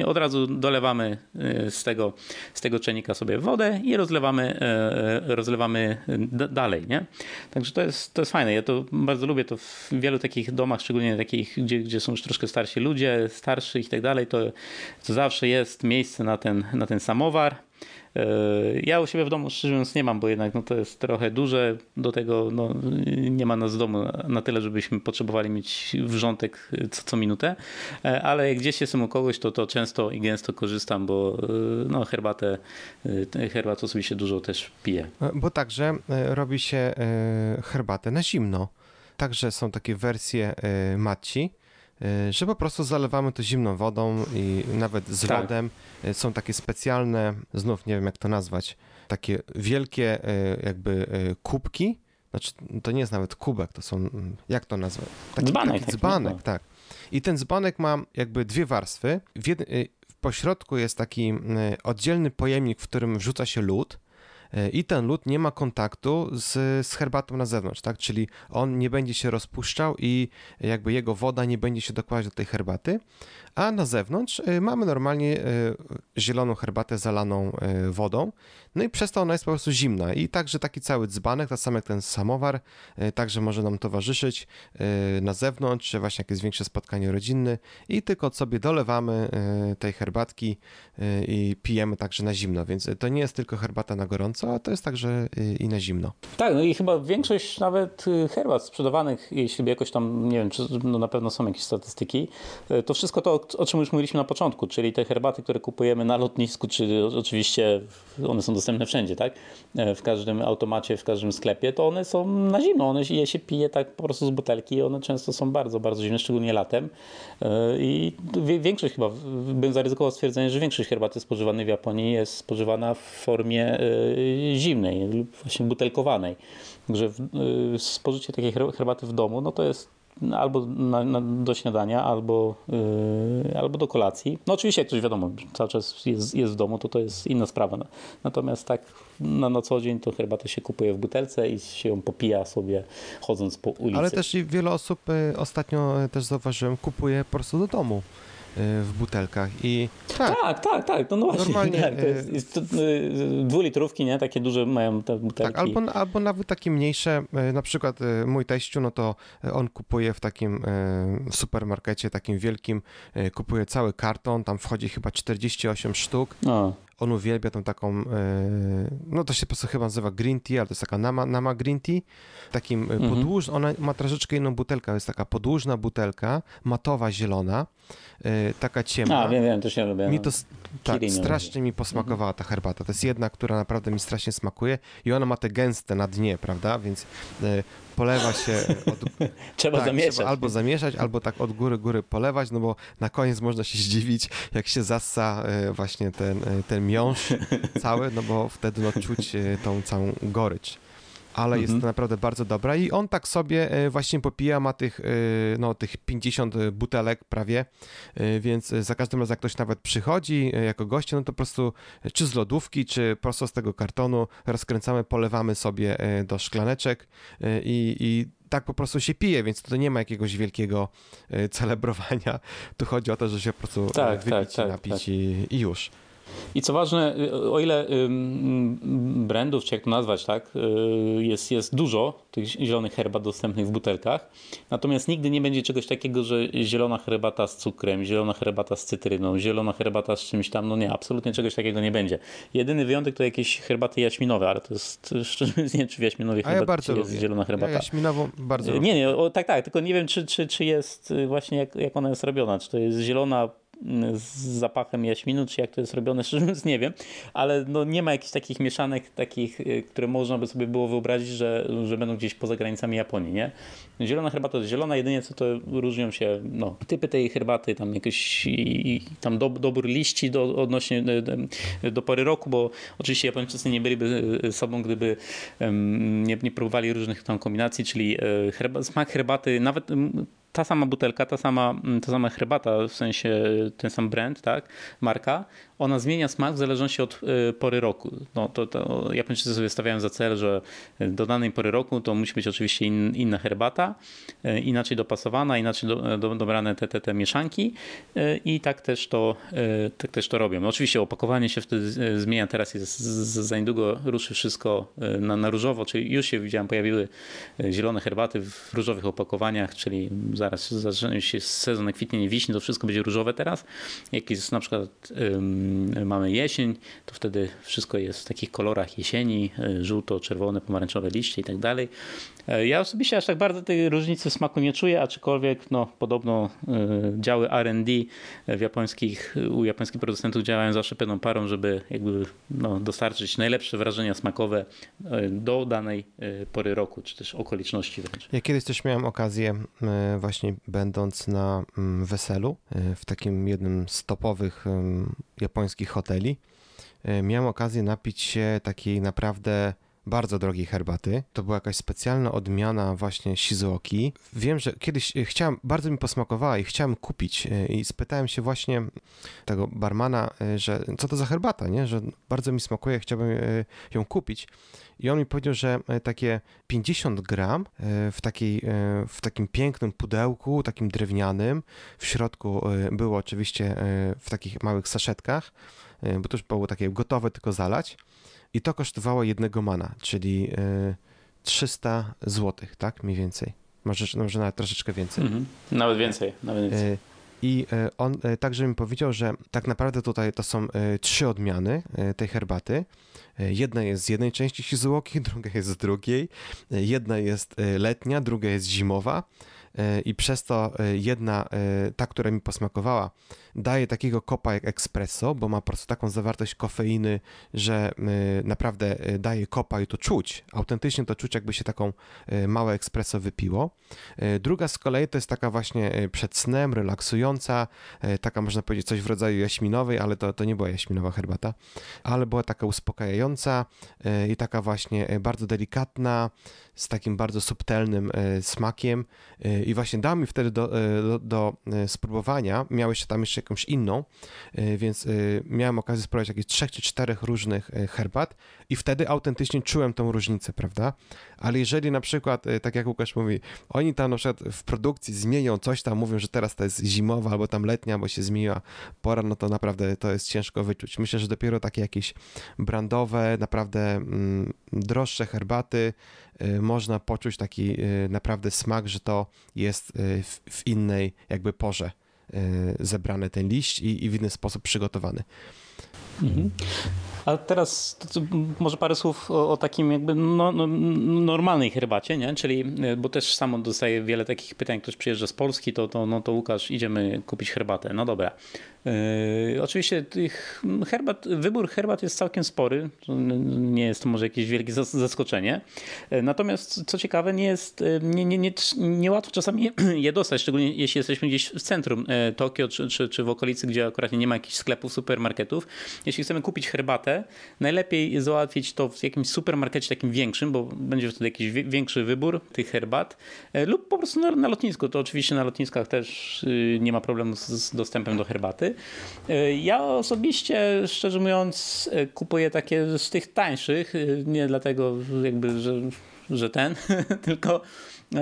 Speaker 3: od razu dolewamy z tego, z tego czenika sobie wodę i rozlewamy, rozlewamy dalej, nie? Także to jest, to jest fajne. Ja to bardzo lubię to w wielu takich domach, szczególnie takich, gdzie, gdzie są już troszkę starsi ludzie, starszy i tak dalej, to, to zawsze jest miejsce na ten, na ten samowar E, ja u siebie w domu szczerze mówiąc nie mam, bo jednak no, to jest trochę duże. Do tego no, nie ma nas w domu na tyle, żebyśmy potrzebowali mieć wrzątek co, co minutę, e, ale jak gdzieś jestem u kogoś, to, to często i gęsto korzystam, bo e, no, herbatę, herbatę osobiście dużo też piję.
Speaker 2: Bo także robi się herbatę na zimno. Także są takie wersje maci, E, że po prostu zalewamy to zimną wodą i nawet z tak. lodem. E, są takie specjalne, znów nie wiem jak to nazwać, takie wielkie e, jakby kubki. Znaczy, to nie jest nawet kubek, to są, jak to nazwać?
Speaker 3: Taki, dzbanek.
Speaker 2: Taki dzbanek, no. tak. I ten dzbanek ma jakby dwie warstwy. W, jed... w pośrodku jest taki oddzielny pojemnik, w którym wrzuca się lód i ten lód nie ma kontaktu z, z herbatą na zewnątrz, tak? Czyli on nie będzie się rozpuszczał i jakby jego woda nie będzie się dokładać do tej herbaty, a na zewnątrz y, mamy normalnie y, zieloną herbatę zalaną wodą, no i przez to ona jest po prostu zimna. I także taki cały dzbanek, tak samo jak ten samowar, także może nam towarzyszyć na zewnątrz, czy właśnie jakieś większe spotkanie rodzinne i tylko sobie dolewamy tej herbatki i pijemy także na zimno, więc to nie jest tylko herbata na gorąco, to jest także i na zimno.
Speaker 3: Tak, no i chyba większość nawet herbat sprzedawanych, jeśli jakoś tam, nie wiem, czy no na pewno są jakieś statystyki, to wszystko to o czym już mówiliśmy na początku, czyli te herbaty, które kupujemy na lotnisku, czy oczywiście one są dostępne wszędzie, tak? E, w każdym automacie, w każdym sklepie, to one są na zimno. One je się pije tak po prostu z butelki i one często są bardzo, bardzo zimne, szczególnie latem. E, I większość chyba, bym zaryzykował stwierdzenie, że większość herbaty spożywanej w Japonii jest spożywana w formie zimnej lub właśnie butelkowanej. Także spożycie takiej herbaty w domu, no to jest albo na, na, do śniadania, albo, yy, albo do kolacji. No oczywiście jak ktoś wiadomo, cały czas jest, jest w domu, to to jest inna sprawa. Natomiast tak na, na co dzień to herbatę się kupuje w butelce i się ją popija sobie chodząc po ulicy.
Speaker 2: Ale też wiele osób y, ostatnio y, też zauważyłem, kupuje po prostu do domu. Y, w butelkach i
Speaker 3: tak, tak, tak, tak no, no właśnie, normalnie, tak, to jest, jest to, y, dwulitrówki, nie, takie duże mają te butelki.
Speaker 2: Tak, albo, albo nawet takie mniejsze, y, na przykład mój teściu, no to on kupuje w takim supermarkecie, takim wielkim, kupuje cały karton, tam wchodzi chyba 48 sztuk. A on uwielbia tą taką, no to się po prostu chyba nazywa green tea, ale to jest taka nama, nama green tea, takim mhm. podłuż, ona ma troszeczkę inną butelkę, jest taka podłużna butelka, matowa, zielona, Y, taka ciemna.
Speaker 3: A, wiem, wiem, to się lubię.
Speaker 2: Mi to tak, strasznie mi posmakowała ta herbata. To jest jedna, która naprawdę mi strasznie smakuje i ona ma te gęste na dnie, prawda? Więc polewa się. Od... *laughs*
Speaker 3: trzeba tak, zamieszać. Trzeba
Speaker 2: albo zamieszać, albo tak od góry, góry polewać, no bo na koniec można się zdziwić, jak się zassa y, właśnie ten, ten miąższ cały, no bo wtedy no, czuć tą całą gorycz. Ale jest
Speaker 3: Mhm.
Speaker 2: naprawdę bardzo dobra i on tak sobie e, właśnie popija, ma tych, e, no, tych 50 butelek prawie, e, więc za każdym razem jak ktoś nawet przychodzi e, jako goście, no to po prostu e, czy z lodówki, czy prosto z tego kartonu rozkręcamy, polewamy sobie e, do szklaneczek e, i, i tak po prostu się pije, więc to nie ma jakiegoś wielkiego e, celebrowania. Tu chodzi o to, że się po prostu e,
Speaker 3: Tak,
Speaker 2: wypić,
Speaker 3: tak, tak,
Speaker 2: napić
Speaker 3: tak.
Speaker 2: I, i już.
Speaker 3: I co ważne, o ile brandów, czy jak to nazwać, tak, y, jest, jest dużo tych zielonych herbat dostępnych w butelkach, natomiast nigdy nie będzie czegoś takiego, że zielona herbata z cukrem, zielona herbata z cytryną, zielona herbata z czymś tam, no nie, absolutnie czegoś takiego nie będzie. Jedyny wyjątek to jakieś herbaty jaśminowe, ale to jest, *laughs* szczerze mówiąc, nie wiem, czy w jaśminowej
Speaker 2: ja
Speaker 3: herbacie
Speaker 2: bardzo
Speaker 3: jest
Speaker 2: lubię.
Speaker 3: zielona herbata.
Speaker 2: Ja jaśminową bardzo
Speaker 3: Nie, nie, o, tak, tak, tylko nie wiem, czy, czy, czy jest y, właśnie jak, jak ona jest robiona. Czy to jest zielona z zapachem jaśminu, czy jak to jest robione, *laughs* szczerze mówiąc nie wiem, ale no nie ma jakichś takich mieszanek, takich, y, które można by sobie było wyobrazić, że, że będą gdzieś poza granicami Japonii, nie? Zielona herbata to zielona, jedynie co to różnią się no, typy tej herbaty, tam jakiś i, i tam do, dobór liści do, odnośnie do, do pory roku, bo oczywiście Japończycy nie byliby y, sobą, gdyby em, nie, nie próbowali różnych tam kombinacji, czyli herba, smak herbaty, nawet mm, ta sama butelka, ta sama, mm, ta sama herbata, w sensie ten sam brand, tak, marka, ona zmienia smak w zależności od e, pory roku. No, to, to Japończycy sobie stawiają za cel, że do danej pory roku to musi być oczywiście in, inna herbata, e, inaczej dopasowana, inaczej do, do, dobrane te, te, te mieszanki e, i tak też to, tak też to robią. No, oczywiście opakowanie się wtedy zmienia, teraz jest za niedługo ruszy wszystko na, na różowo, czyli już się widziałem, pojawiły zielone herbaty w różowych opakowaniach, czyli zaraz zacznie się sezon kwitnienia wiśni, to wszystko będzie różowe teraz. Jak jest na przykład ym, mamy jesień, to wtedy wszystko jest w takich kolorach jesieni, y, żółto, czerwone, pomarańczowe liście i tak dalej. E, Ja osobiście aż tak bardzo tej różnicy smaku nie czuję, aczkolwiek no, podobno y, działy R&D w japońskich, u japońskich producentów działają zawsze pewną parą, żeby jakby no, dostarczyć najlepsze wrażenia smakowe do danej pory roku, czy też okoliczności wręcz.
Speaker 2: Ja kiedyś też miałem okazję, e, właśnie będąc na weselu e, w takim jednym z topowych japońskich hoteli, e, miałem okazję napić się takiej naprawdę bardzo drogiej herbaty. To była jakaś specjalna odmiana właśnie Shizuoki. Wiem, że kiedyś e, chciałem, bardzo mi posmakowała i chciałem kupić e, i spytałem się właśnie tego barmana, e, że co to za herbata, nie? Że bardzo mi smakuje, chciałbym ją kupić. I on mi powiedział, że takie 50 gram w, takiej, w takim pięknym pudełku, takim drewnianym, w środku było oczywiście w takich małych saszetkach, bo to już było takie gotowe, tylko zalać. I to kosztowało jednego mana, czyli e, 300 zł, tak? Mniej więcej. Może, może nawet troszeczkę więcej.
Speaker 3: Mhm. Nawet więcej, nawet więcej.
Speaker 2: E, I e, on e, także mi powiedział, że tak naprawdę tutaj to są e, trzy odmiany e, tej herbaty. E, Jedna jest z jednej części Shizuoki, *laughs* druga jest z drugiej. E, Jedna jest e, letnia, druga jest zimowa. E, I przez to e, jedna, e, ta, która mi posmakowała, daje takiego kopa jak espresso, bo ma po prostu taką zawartość kofeiny, że naprawdę daje kopa i to czuć. Autentycznie to czuć, jakby się taką małe espresso wypiło. Druga z kolei to jest taka właśnie przed snem, relaksująca, taka można powiedzieć coś w rodzaju jaśminowej, ale to, to nie była jaśminowa herbata, ale była taka uspokajająca i taka właśnie bardzo delikatna, z takim bardzo subtelnym e, smakiem e, i właśnie dał mi wtedy do, e, do, do spróbowania, miałeś tam jeszcze jakąś inną, więc miałem okazję spróbować jakichś trzech czy czterech różnych herbat i wtedy autentycznie czułem tą różnicę, prawda? Ale jeżeli na przykład, tak jak Łukasz mówi, oni tam na przykład w produkcji zmienią coś tam, mówią, że teraz to jest zimowa albo tam letnia, bo się zmieniła pora, no to naprawdę to jest ciężko wyczuć. Myślę, że dopiero takie jakieś brandowe, naprawdę mm, droższe herbaty można poczuć taki y, naprawdę smak, że to jest y, w, innej jakby porze y, zebrany ten liść i, i w inny sposób przygotowany.
Speaker 3: Mhm. A teraz może parę słów o, o takim jakby no, no, normalnej herbacie, nie? Czyli, y, bo też samo dostaję wiele takich pytań, ktoś przyjeżdża z Polski, to, to, no to Łukasz, idziemy kupić herbatę. No dobra. Yy, oczywiście tych herbat, wybór herbat jest całkiem spory. Nie jest to może jakieś wielkie zas- zaskoczenie. Yy, Natomiast co ciekawe, nie jest nie, nie, nie, niełatwo czasami *clears throat* je, dostać, szczególnie jeśli jesteśmy gdzieś w centrum Tokio czy, czy, czy w okolicy, gdzie akurat nie ma jakichś sklepów, supermarketów. Jeśli chcemy kupić herbatę, najlepiej załatwić to w jakimś supermarkecie takim większym, bo będzie wtedy jakiś większy wybór tych herbat, e, lub po prostu na, na lotnisku. To oczywiście na lotniskach też y, nie ma problemu z, z dostępem do herbaty. E, ja osobiście, szczerze mówiąc, e, kupuję takie z tych tańszych, nie dlatego jakby, że, że ten, *laughs* tylko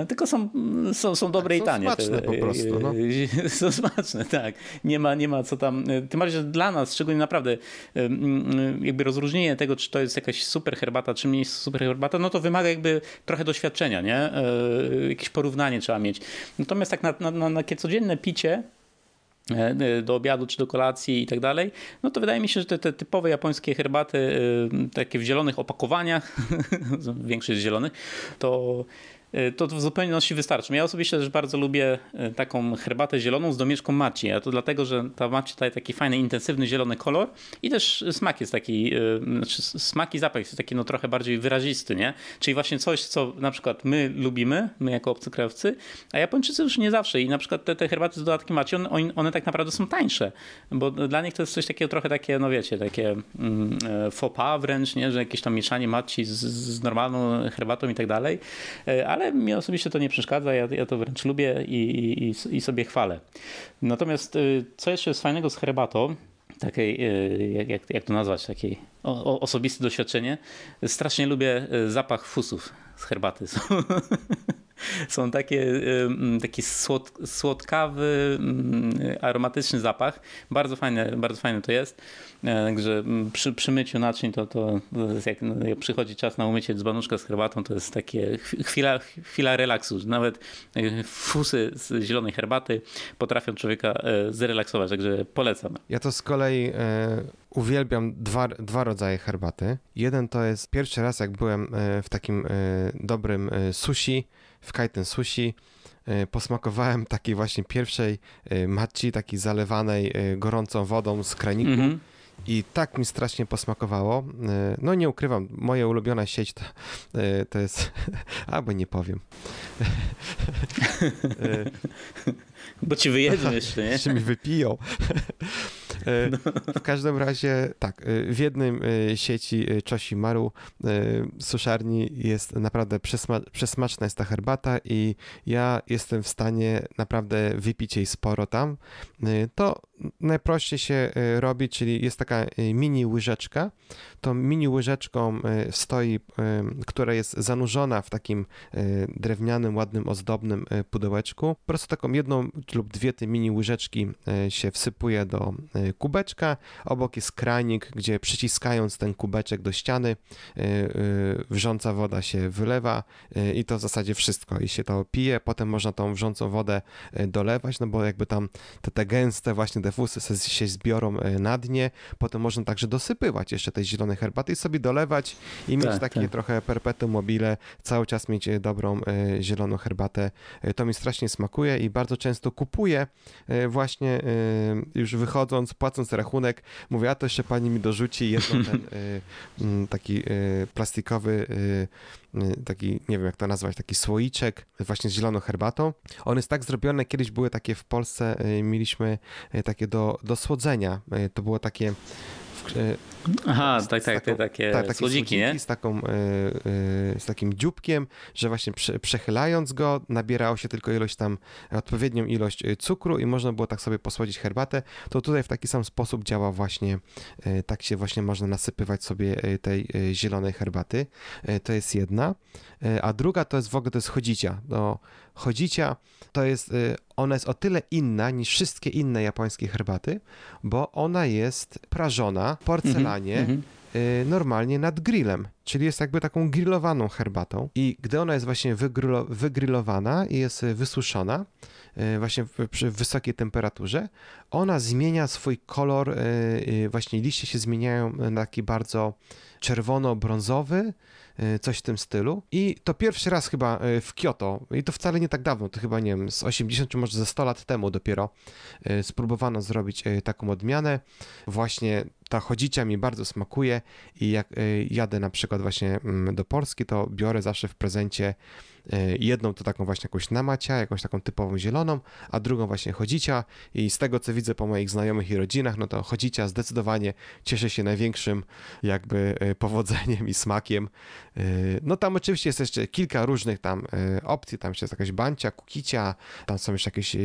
Speaker 3: tylko są, są, są dobre
Speaker 2: tak,
Speaker 3: i tanie.
Speaker 2: Są smaczne po prostu. No. *laughs*
Speaker 3: Są smaczne, tak. Nie ma, nie ma co tam. Tym bardziej, że dla nas, szczególnie naprawdę, jakby rozróżnienie tego, czy to jest jakaś super herbata, czy mniej super herbata, no to wymaga jakby trochę doświadczenia, nie? E, jakieś porównanie trzeba mieć. Natomiast tak na, na, na takie codzienne picie, e, do obiadu czy do kolacji i tak dalej, no to wydaje mi się, że te, te typowe japońskie herbaty, takie w zielonych opakowaniach, *laughs* większość jest zielonych, to to w zupełności wystarczy. Ja osobiście też bardzo lubię y, taką herbatę zieloną z domieszką maci, a to dlatego, że ta maci daje taki fajny, intensywny zielony kolor i też smak jest taki, y, znaczy smak i zapach jest taki no trochę bardziej wyrazisty, nie? Czyli właśnie coś, co na przykład my lubimy, my jako obcokrajowcy, a Japończycy już nie zawsze i na przykład te, te herbaty z dodatkiem maci, one, one tak naprawdę są tańsze, bo dla nich to jest coś takiego trochę takie, no wiecie, takie mm, e, faux pas wręcz, nie? Że jakieś tam mieszanie maci z, z normalną herbatą i tak dalej, e, ale ale mi osobiście to nie przeszkadza, ja, ja to wręcz lubię i, i, i sobie chwalę. Natomiast y, co jeszcze jest fajnego z herbatą, takiej, y, jak, jak, jak to nazwać, takiej osobiste doświadczenie, strasznie lubię y, zapach fusów z herbaty. *laughs* *laughs* Są takie, taki słod, słodkawy, aromatyczny zapach. Bardzo fajne, bardzo fajne to jest. E, także przy, przy myciu naczyń to, to, to jak, no, jak przychodzi czas na umycie dzbanuszka z herbatą, to jest takie chwila, chwila relaksu. Nawet e, fusy z zielonej herbaty potrafią człowieka e, zrelaksować, także polecam.
Speaker 2: Ja to z kolei uwielbiam dwa, dwa rodzaje herbaty. Jeden to jest pierwszy raz, jak byłem w takim dobrym sushi, w Kaiten Sushi e, posmakowałem takiej właśnie pierwszej e, matci, takiej zalewanej e, gorącą wodą z kraniku. Mm -hmm. I tak mi strasznie posmakowało. No nie ukrywam, moja ulubiona sieć to, to jest... *laughs* Albo nie powiem. *laughs*
Speaker 3: Bo ci wyjedzą jeszcze, *laughs* nie?
Speaker 2: Jeszcze mi wypiją. No. W każdym razie tak, w jednym sieci Choshimaru suszarni jest naprawdę przesma przesmaczna jest ta herbata i ja jestem w stanie naprawdę wypić jej sporo tam. To najprościej się robi, czyli jest taka mini łyżeczka. Tą mini łyżeczką stoi, która jest zanurzona w takim drewnianym, ładnym, ozdobnym pudełeczku. Po prostu taką jedną lub dwie te mini łyżeczki się wsypuje do kubeczka. Obok jest kranik, gdzie przyciskając ten kubeczek do ściany, y, y, wrząca woda się wylewa y, i to w zasadzie wszystko. I się to pije, potem można tą wrzącą wodę dolewać, no bo jakby tam te, te gęste właśnie defusy się zbiorą na dnie. Potem można także dosypywać jeszcze tej zielonej herbaty i sobie dolewać i mieć tak, takie tak. trochę perpetuum mobile, cały czas mieć dobrą zieloną herbatę. To mi strasznie smakuje i bardzo często kupuję właśnie już wychodząc, płacąc rachunek, mówię, a to jeszcze pani mi dorzuci jedno ten *laughs* y, mm, taki y, plastikowy y, taki, nie wiem jak to nazwać, taki słoiczek właśnie z zieloną herbatą. On jest tak zrobiony, kiedyś były takie w Polsce, mieliśmy takie do, do słodzenia. To było takie
Speaker 3: Aha, z, tak, tak, taką, takie, tak, takie słodziki, nie?
Speaker 2: Z, taką, e, e, z takim dzióbkiem, że właśnie prze, przechylając go nabierało się tylko ilość tam, odpowiednią ilość e, cukru i można było tak sobie posłodzić herbatę, to tutaj w taki sam sposób działa właśnie, tak się właśnie można nasypywać sobie tej zielonej herbaty. To jest jedna. A druga to jest w ogóle to jest chodzicia. No, chodzicia to jest, ona jest o tyle inna niż wszystkie inne japońskie herbaty, bo ona jest prażona w mm -hmm. normalnie nad grillem, czyli jest jakby taką grillowaną herbatą i gdy ona jest właśnie wygrillowana i jest wysuszona, y, właśnie przy wysokiej temperaturze, ona zmienia swój kolor, y, właśnie liście się zmieniają na taki bardzo czerwono-brązowy, coś w tym stylu. I to pierwszy raz chyba w Kyoto, i to wcale nie tak dawno, to chyba nie wiem, z 80 czy może ze 100 lat temu dopiero spróbowano zrobić taką odmianę. Właśnie ta chodzicia mi bardzo smakuje i jak y, jadę na przykład właśnie mm, do Polski, to biorę zawsze w prezencie y, jedną to taką właśnie jakąś namacia, jakąś taką typową zieloną, a drugą właśnie chodzicia i z tego co widzę po moich znajomych i rodzinach, no to chodzicia zdecydowanie cieszy się największym jakby y, powodzeniem i smakiem. No tam oczywiście jest jeszcze kilka różnych tam opcji, tam jest jakaś bancia, kukicia, tam są jeszcze jakieś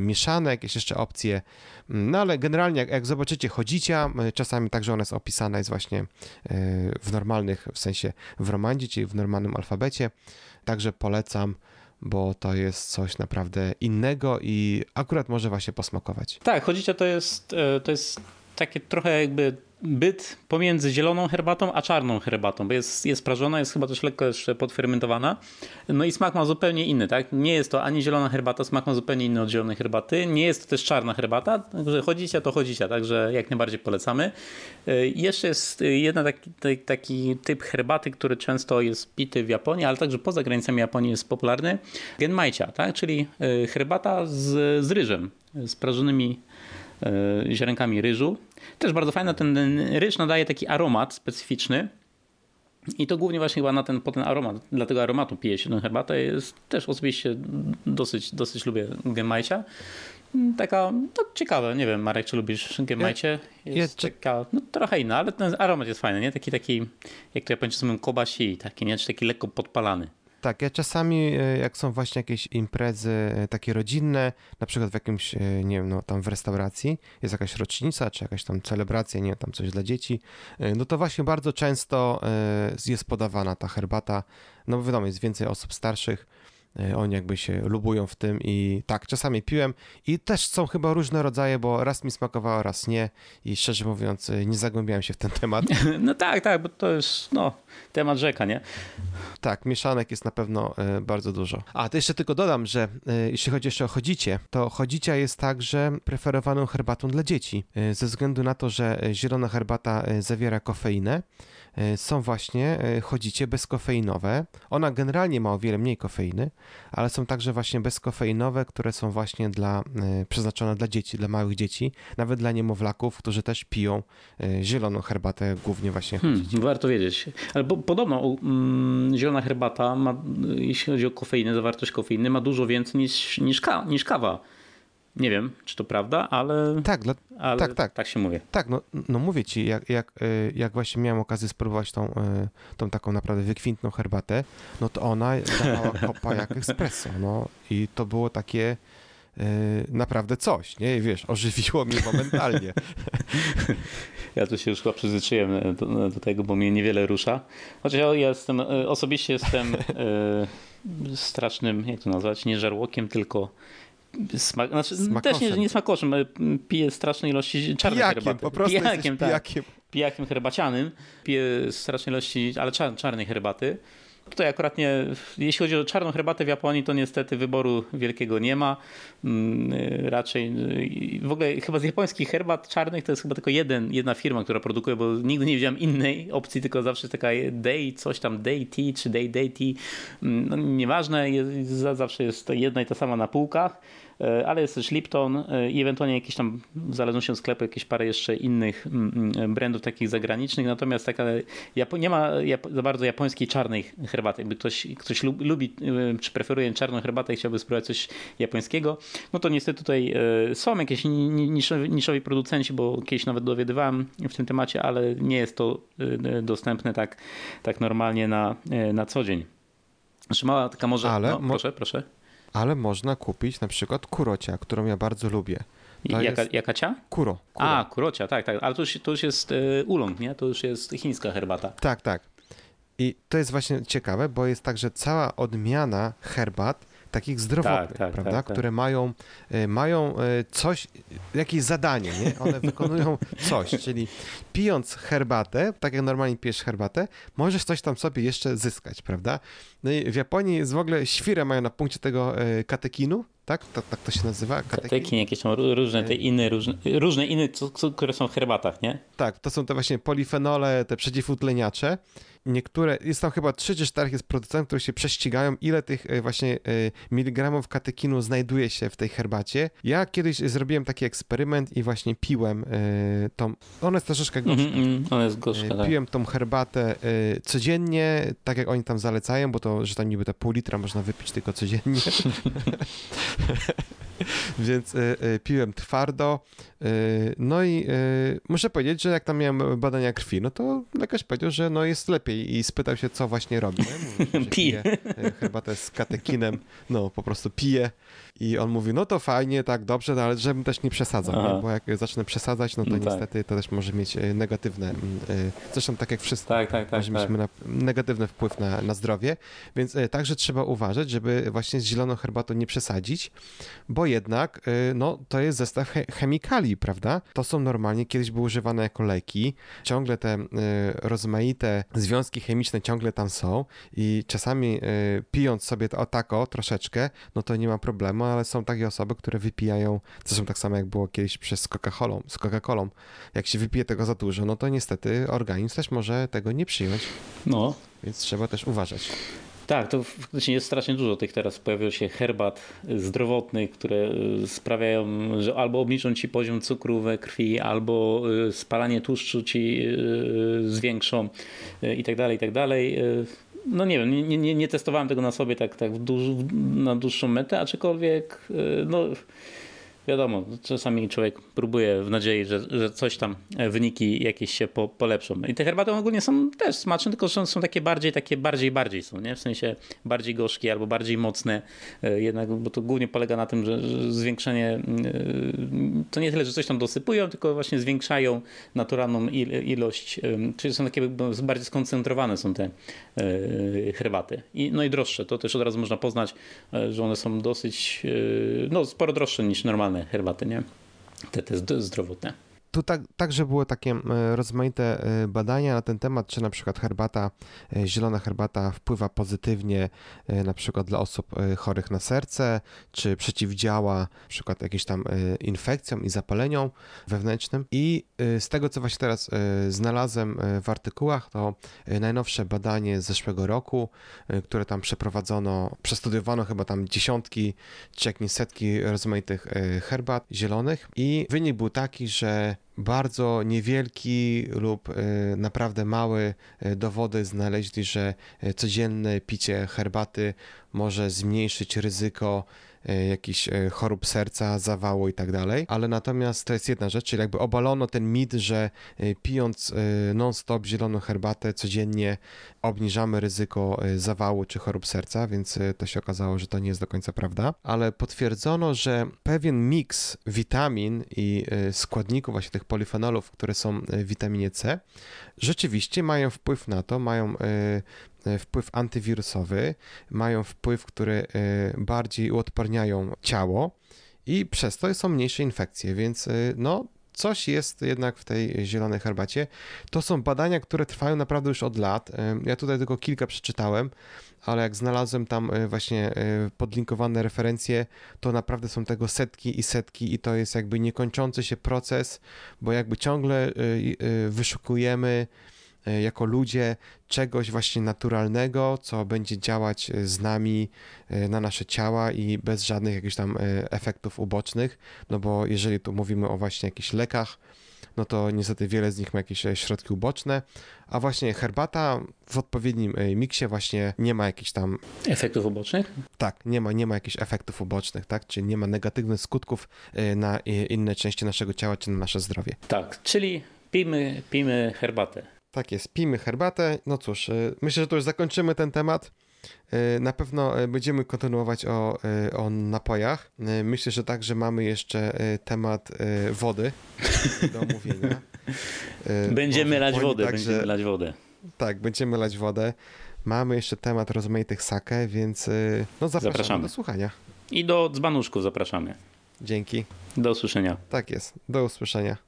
Speaker 2: mieszane, jakieś jeszcze opcje, mm, no ale generalnie jak, jak zobaczycie chodzicia, czasami także ona jest opisana jest właśnie w normalnych, w sensie w romandzie, czyli w normalnym alfabecie. Także polecam, bo to jest coś naprawdę innego i akurat może właśnie posmakować.
Speaker 3: Tak, chodzicie to jest, e, to jest takie trochę jakby byt pomiędzy zieloną herbatą a czarną herbatą, bo jest, jest prażona, jest chyba też lekko jeszcze podfermentowana. No i smak ma zupełnie inny, tak? Nie jest to ani zielona herbata, smak ma zupełnie inny od zielonej herbaty. Nie jest to też czarna herbata, także chodzicie, to chodzicie, także jak najbardziej polecamy. Jeszcze jest jeden taki, taki typ herbaty, który często jest pity w Japonii, ale także poza granicami Japonii jest popularny. Genmaicha, tak? Czyli e, herbata z, z ryżem, z prażonymi ziarenkami ryżu. Też bardzo fajne, ten ryż nadaje taki aromat specyficzny. I to głównie właśnie chyba na ten, po ten aromat, dla tego aromatu pije się tę herbatę. Jest też osobiście dosyć, dosyć lubię gemajcia. Taka, to ciekawe, nie wiem Marek, czy lubisz gemajcie? Jest ja, taka, no trochę inna, ale ten aromat jest fajny, nie? Taki, taki jak to japończycy mówią, kobasi, taki, nie? Czy taki lekko podpalany.
Speaker 2: Tak, ja czasami, e, jak są właśnie jakieś imprezy e, takie rodzinne, na przykład w jakimś, e, nie wiem, no tam w restauracji, jest jakaś rocznica, czy jakaś tam celebracja, nie wiem, tam coś dla dzieci, no to właśnie bardzo często jest podawana ta herbata, no bo wiadomo, jest więcej osób starszych, oni jakby się lubują w tym i tak, czasami piłem i też są chyba różne rodzaje, bo raz mi smakowało, raz nie i szczerze mówiąc e, nie zagłębiałem się w ten temat. *laughs*
Speaker 3: No tak, tak, bo to jest no, temat rzeka, nie?
Speaker 2: Tak, mieszanek jest na pewno e, bardzo dużo. A, to jeszcze tylko dodam, że jeśli chodzi jeszcze o chodzicie, to chodzicia jest także preferowaną herbatą dla dzieci, ze względu na to, że zielona herbata zawiera kofeinę, E, są właśnie e, chodzicie bezkofeinowe. Ona generalnie ma o wiele mniej kofeiny, ale są także właśnie bezkofeinowe, które są właśnie dla, e, przeznaczone dla dzieci, dla małych dzieci, nawet dla niemowlaków, którzy też piją zieloną herbatę, głównie właśnie
Speaker 3: hmm, Warto wiedzieć. Ale podobno mm, zielona herbata, ma, jeśli chodzi o kofeinę, zawartość kofeiny, ma dużo więcej niż, niż, ka, niż kawa. Nie wiem, czy to prawda, ale
Speaker 2: tak, dla,
Speaker 3: ale
Speaker 2: tak, tak.
Speaker 3: tak się mówię.
Speaker 2: Tak, no, no mówię ci, jak, jak, y, jak właśnie miałem okazję spróbować tą, y, tą taką naprawdę wykwintną herbatę, no to ona dawała *laughs* kopa jak espresso, no i to było takie y, naprawdę coś, nie? wiesz, ożywiło mnie momentalnie. *laughs*
Speaker 3: Ja tu się już chyba przyzwyczaiłem do, do, tego, bo mnie niewiele rusza. Chociaż ja jestem, osobiście jestem strasznym, jak to nazwać, nie żarłokiem, tylko Smak, znaczy, też nie, nie smakoszem, piję strasznej ilości czarnej
Speaker 2: pijakiem,
Speaker 3: herbaty.
Speaker 2: Po prostu pijakiem, tak. pijakiem.
Speaker 3: pijakiem herbacianym. Piję strasznej ilości, ale czar, czarnej herbaty. Tutaj akurat nie, jeśli chodzi o czarną herbatę w Japonii, to niestety wyboru wielkiego nie ma. Mm, raczej w ogóle chyba z japońskich herbat czarnych to jest chyba tylko jeden, jedna firma, która produkuje, bo nigdy nie widziałem innej opcji, tylko zawsze taka day, coś tam day tea czy day day tea. Mm, no, nieważne, jest, zawsze jest to jedna i ta sama na półkach. E, ale jest też Lipton e, i ewentualnie jakieś tam, w zależności od sklepu, jakieś parę jeszcze innych mm, mm, brandów takich zagranicznych, natomiast taka, nie ma za bardzo japońskiej czarnej herbaty. Jakby ktoś, ktoś lubi e, czy preferuje czarną herbatę i chciałby spróbować coś japońskiego, no to niestety tutaj są jakieś niszowi, niszowi producenci, bo kiedyś nawet dowiadywałem w tym temacie, ale nie jest to dostępne tak, tak normalnie na, na co dzień. Znaczy mała taka może... Ale no, proszę, proszę
Speaker 2: ale można kupić na przykład kurocia, którą ja bardzo lubię.
Speaker 3: To jaka, jest... jaka cia?
Speaker 2: Kuro,
Speaker 3: kuro. A, kurocia, tak, tak. Ale to już, to już jest y, ulong, nie? To już jest chińska herbata.
Speaker 2: Tak, tak. I to jest właśnie ciekawe, bo jest tak, że cała odmiana herbat takich zdrowotnych, tak, tak, prawda, tak, tak. które mają, y, mają y, coś, jakieś zadanie, nie? One wykonują *laughs* coś, czyli pijąc herbatę, tak jak normalnie pijesz herbatę, możesz coś tam sobie jeszcze zyskać, prawda? No i w Japonii jest w ogóle świrę mają na punkcie tego y, katekinu, tak? To, tak to się nazywa?
Speaker 3: Katekin, Katekin jakieś są różne te inne, różne, różne inne, które są w herbatach, nie?
Speaker 2: Tak, to są te właśnie polifenole, te przeciwutleniacze niektóre, jest tam chyba 3 czy 4 jest producentów, które się prześcigają, ile tych e, właśnie e, miligramów katechinu znajduje się w tej herbacie. Ja kiedyś zrobiłem taki eksperyment i właśnie piłem e, tą, ona jest troszeczkę gorzka.
Speaker 3: Mm, mm, ona jest gorzka, tak.
Speaker 2: Piłem tą herbatę codziennie, tak jak oni tam zalecają, bo to, że tam niby te pół litra można wypić tylko codziennie. *laughs* Więc y, y, piłem twardo. Y, no i muszę powiedzieć, że jak tam miałem badania krwi, no to lekarz powiedział, że no jest lepiej i spytał się, co właśnie robię. *laughs*
Speaker 3: Piję.
Speaker 2: Herbatę z katekinem, no po prostu piję. I on mówi, no to fajnie, tak, dobrze, no, ale żebym też nie przesadzał, bo jak zacznę przesadzać, no to no tak. niestety to też może mieć negatywne, zresztą tak jak wszystko,
Speaker 3: tak, tak, tak,
Speaker 2: może mieć
Speaker 3: tak.
Speaker 2: negatywny wpływ na, na zdrowie, więc także trzeba uważać, żeby właśnie z zieloną herbatą nie przesadzić, bo jednak no, to jest zestaw chemikali, prawda? To są normalnie, kiedyś były używane jako leki, ciągle te rozmaite związki chemiczne ciągle tam są i czasami pijąc sobie to o tako troszeczkę, no to nie ma problemu, ale są takie osoby, które wypijają, zresztą tak samo jak było kiedyś przez Coca-Colą, z Coca-Colą, jak się wypije tego za dużo, no to niestety organizm też może tego nie przyjąć. No. Więc trzeba też uważać.
Speaker 3: Tak, to faktycznie jest strasznie dużo tych teraz. Pojawiło się herbat zdrowotnych, które y, sprawiają, że albo obniżą ci poziom cukru we krwi, albo y, spalanie tłuszczu ci y, zwiększą i tak dalej, i tak dalej. No nie wiem, nie, nie, nie testowałem tego na sobie tak, tak na dłuższą metę, aczkolwiek no wiadomo, czasami człowiek próbuje w nadziei, że, że coś tam, e, wyniki jakieś się po, polepszą. I te herbaty ogólnie są też smaczne, tylko że są takie bardziej, takie bardziej, bardziej są, nie? W sensie bardziej gorzkie albo bardziej mocne e, jednak, bo to głównie polega na tym, że, że zwiększenie, e, to nie tyle, że coś tam dosypują, tylko właśnie zwiększają naturalną ilość, czyli są takie bardziej skoncentrowane są te herbaty. I, no i droższe, to też od razu można poznać, że one są dosyć, no sporo droższe niż normalne herbaty, nie? Te, te zdrowotne.
Speaker 2: Tu tak, także były takie rozmaite e, badania na ten temat, czy na przykład herbata, e, zielona herbata wpływa pozytywnie e, na przykład dla osób chorych na serce, czy przeciwdziała na przykład jakimś tam infekcjom i zapaleniom wewnętrznym. I z tego, co właśnie teraz znalazłem w artykułach, to najnowsze badanie z zeszłego roku, które tam przeprowadzono, przestudiowano chyba tam dziesiątki, czy jakieś setki rozmaitych herbat zielonych i wynik był taki, że bardzo niewielki lub e, naprawdę małe dowody znaleźli, że e, codzienne picie herbaty może zmniejszyć ryzyko E, jakichś e, chorób serca, zawału i tak dalej, ale natomiast to jest jedna rzecz, czyli jakby obalono ten mit, że e, pijąc non-stop zieloną herbatę codziennie obniżamy ryzyko zawału czy chorób serca, więc to się okazało, że to nie jest do końca prawda, ale potwierdzono, że pewien miks witamin i składników właśnie tych polifenoloów, które są w witaminie C, rzeczywiście mają wpływ na to, mają E, wpływ antywirusowy, mają wpływ, który e, bardziej uodparniają ciało i przez to są mniejsze infekcje, więc e, no coś jest jednak w tej zielonej herbacie. To są badania, które trwają naprawdę już od lat. Ja tutaj tylko kilka przeczytałem, ale jak znalazłem tam właśnie podlinkowane referencje, to naprawdę są tego setki i setki i to jest jakby niekończący się proces, bo jakby ciągle wyszukujemy E, jako ludzie czegoś właśnie naturalnego, co będzie działać e, z nami e, na nasze ciała i bez żadnych jakichś tam efektów ubocznych, no bo jeżeli tu mówimy o właśnie jakichś lekach, no to niestety wiele z nich ma jakieś środki uboczne, a właśnie herbata w odpowiednim miksie właśnie nie ma jakichś tam...
Speaker 3: Efektów ubocznych?
Speaker 2: Tak, nie ma, nie ma jakichś efektów ubocznych, tak, czyli nie ma negatywnych skutków na inne części naszego ciała czy na nasze zdrowie.
Speaker 3: Tak, czyli pijmy, pijmy herbatę.
Speaker 2: Tak jest, pijmy herbatę. No cóż, y, myślę, że to już zakończymy ten temat. Y, na pewno y, będziemy kontynuować o, o napojach. Myślę, że także mamy jeszcze temat wody *laughs* do omówienia. *laughs*
Speaker 3: Będziemy lać wodę, także, będziemy lać wodę.
Speaker 2: Tak, będziemy lać wodę. Mamy jeszcze temat rozmaitych sake, więc no zapraszamy, zapraszamy. do słuchania.
Speaker 3: I do dzbanuszków zapraszamy.
Speaker 2: Dzięki.
Speaker 3: Do usłyszenia.
Speaker 2: Tak jest, do usłyszenia.